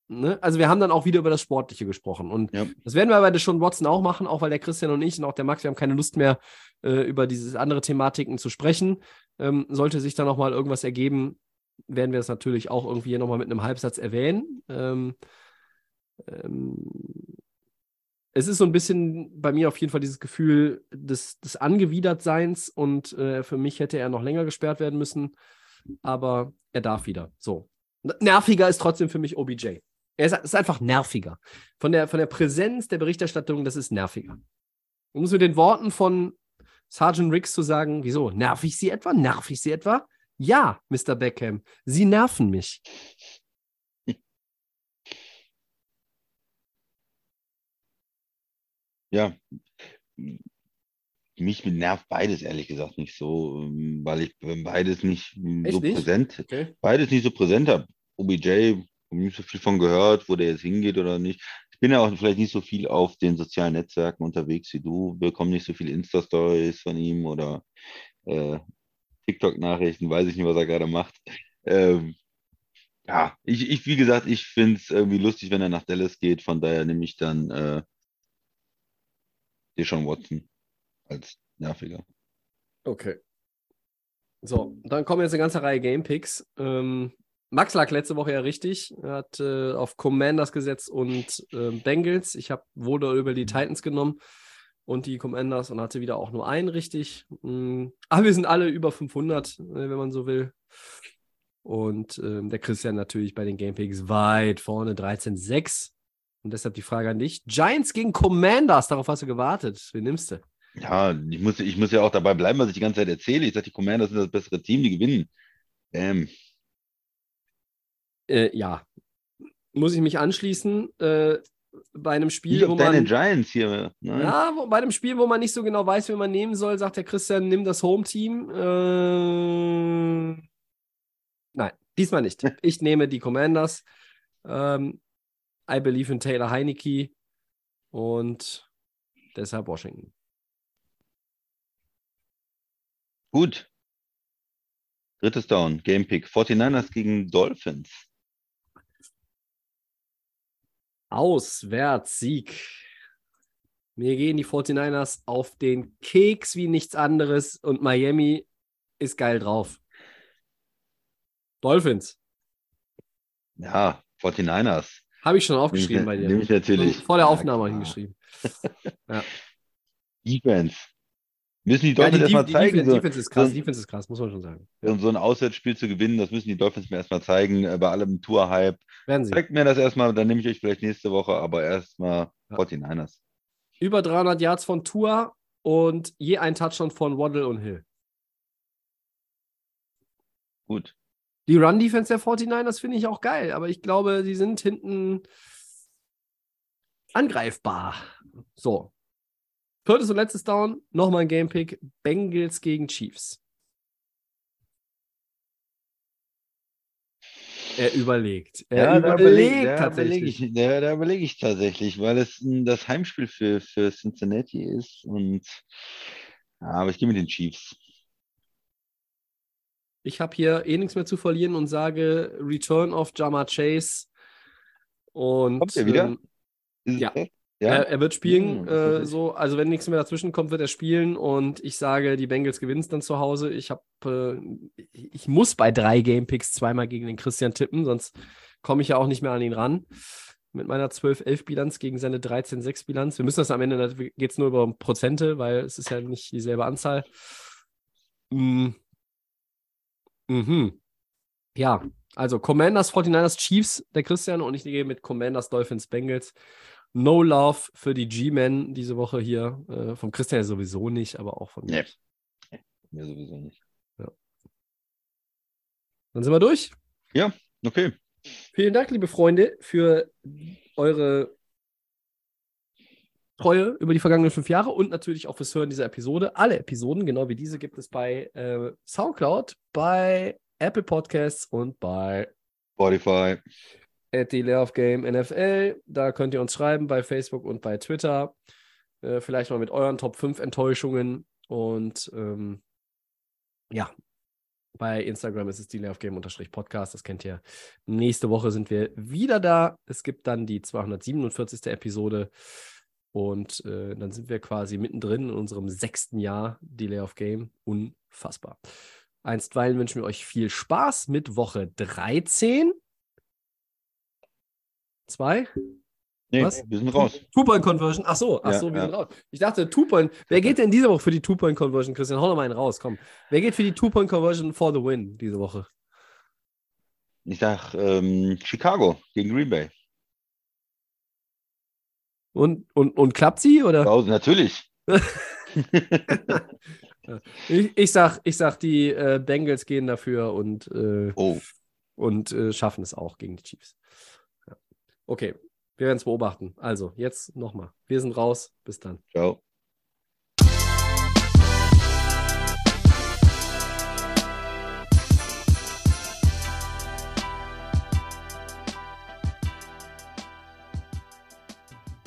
ne? also wir haben dann auch wieder über das Sportliche gesprochen. Und Ja. das werden wir bei Deshaun Watson auch machen, auch weil der Christian und ich und auch der Max, wir haben keine Lust mehr, äh, über diese andere Thematiken zu sprechen. Ähm, sollte sich da nochmal irgendwas ergeben, werden wir es natürlich auch irgendwie hier nochmal mit einem Halbsatz erwähnen. Ähm, ähm, es ist so ein bisschen bei mir auf jeden Fall dieses Gefühl des, des Angewidertseins und äh, für mich hätte er noch länger gesperrt werden müssen, aber er darf wieder. So. Nerviger ist trotzdem für mich OBJ. Er ist, ist einfach nerviger. Von der, von der Präsenz der Berichterstattung, das ist nerviger. Um es mit den Worten von Sergeant Riggs zu sagen, wieso? Nerv ich sie etwa? Nerv ich sie etwa? Ja, Mr. Beckham, sie nerven mich. Ja. Mich nervt beides ehrlich gesagt nicht so, ähm, weil ich beides nicht ähm, Echt so nicht? präsent, Okay. beides nicht so präsent habe. OBJ, nicht so viel von gehört, wo der jetzt hingeht oder nicht. Ich bin ja auch vielleicht nicht so viel auf den sozialen Netzwerken unterwegs wie du, bekomme nicht so viele Insta-Stories von ihm oder äh, TikTok-Nachrichten, weiß ich nicht, was er gerade macht. Ähm, ja, ich, ich, wie gesagt, ich finde es irgendwie lustig, wenn er nach Dallas geht, von daher nehme ich dann äh, Deshaun Watson als nerviger. Okay. So, dann kommen jetzt eine ganze Reihe Gamepicks. Ähm, Max lag letzte Woche ja richtig. Er hat äh, auf Commanders gesetzt und äh, Bengals. Ich habe wurde über die Titans genommen und die Commanders und hatte wieder auch nur einen richtig. Mm, aber wir sind alle über 500, äh, wenn man so will. Und ähm, der Christian natürlich bei den Gamepicks weit vorne, 13-6. Und deshalb die Frage an dich. Giants gegen Commanders, darauf hast du gewartet. Wen nimmst du? Ja, ich muss, ich muss ja auch dabei bleiben, was ich die ganze Zeit erzähle. Ich sage, die Commanders sind das bessere Team, die gewinnen. Ähm, Äh, ja. Muss ich mich anschließen. Äh, bei einem nicht Spiel, wo auf deine man. Giants hier. Ne? Ja, wo, bei einem Spiel, wo man nicht so genau weiß, wen man nehmen soll, sagt der Christian, nimm das Home-Team. Äh, nein, Diesmal nicht. Ich nehme die Commanders. Ähm, I believe in Taylor Heineke und deshalb Washington. Gut. Drittes Down, Game Pick. 49ers gegen Dolphins. Auswärtssieg. Mir gehen die 49ers auf den Keks wie nichts anderes und Miami ist geil drauf. Dolphins. Ja, 49ers. Habe ich schon aufgeschrieben bei dir. nehme ich natürlich. Vor der Ja, Aufnahme klar. hingeschrieben. Ja. Defense. Müssen die Ja, Dolphins die, erstmal zeigen, Defense, so, Defense ist krass, so- Defense ist krass, muss man schon sagen. so, so ein Auswärtsspiel zu gewinnen, das müssen die Dolphins mir erstmal zeigen, äh, bei allem Tour-Hype. Werden sie. Zeigt mir das erstmal, dann nehme ich euch vielleicht nächste Woche, aber erstmal Ja. 49ers. Über 300 Yards von Tua und je ein Touchdown von Waddle und Hill. Gut. Die Run-Defense der 49ers finde ich auch geil, aber ich glaube, sie sind hinten angreifbar. So. Viertes und letztes Down, nochmal ein Gamepick. Bengals gegen Chiefs. Er überlegt. Er da überlegt überleg- da tatsächlich. überlege ich, da, da überlege ich tatsächlich, weil es das Heimspiel für, für Cincinnati ist und ja, aber ich gehe mit den Chiefs. Ich habe hier eh nichts mehr zu verlieren und sage Return of Jama Chase. Und Kommt er wieder? ähm, Ja. das? Er, er wird spielen, Hm, äh, so, also wenn nichts mehr dazwischen kommt, wird er spielen und ich sage, die Bengals gewinnen es dann zu Hause. Ich habe, äh, ich muss bei drei Gamepicks zweimal gegen den Christian tippen, sonst komme ich ja auch nicht mehr an ihn ran. Mit meiner 12-11-Bilanz gegen seine 13-6-Bilanz. Wir müssen das am Ende, geht es nur über Prozente, weil es ist ja nicht dieselbe Anzahl. Mhm. Ja, also Commanders, 49ers, Chiefs, der Christian und ich gehe mit Commanders, Dolphins, Bengals. No Love für die G-Men diese Woche hier. Äh, vom Christian ja sowieso nicht, aber auch von mir. Nee. Mir sowieso nicht. Dann sind wir durch. Okay. Vielen Dank, liebe Freunde, für eure Treue über die vergangenen fünf Jahre und natürlich auch fürs Hören dieser Episode. Alle Episoden, genau wie diese, gibt es bei äh, Soundcloud, bei Apple Podcasts und bei Spotify. at the Layoff Game NFL. Da könnt ihr uns schreiben bei Facebook und bei Twitter. Äh, vielleicht mal mit euren Top 5 Enttäuschungen. Und ähm, ja, bei Instagram ist es die Podcast. Das kennt ihr. Nächste Woche sind wir wieder da. Es gibt dann die 247. Episode. Und äh, dann sind wir quasi mittendrin in unserem sechsten Jahr Delay of Game. Unfassbar. Einstweilen wünschen wir euch viel Spaß mit Woche 13. Zwei? Nee, Was? wir sind raus. Two-Point-Conversion. Ach so, ach Ja, so, wir ja. sind raus. Ich dachte, Two-Point. Wer geht denn diese Woche für die Two-Point-Conversion, Christian? Hau noch mal einen raus, komm. Wer geht für die Two-Point-Conversion for the win diese Woche? Ich sag ähm, Chicago gegen Green Bay. Und, und, und klappt sie? Oder? Hause, natürlich. Ich, ich, sag, ich sag, die äh, Bengals gehen dafür und, äh, Oh, und äh, schaffen es auch gegen die Chiefs. Ja. Okay, wir werden es beobachten. Also, jetzt nochmal. Wir sind raus. Bis dann. ciao.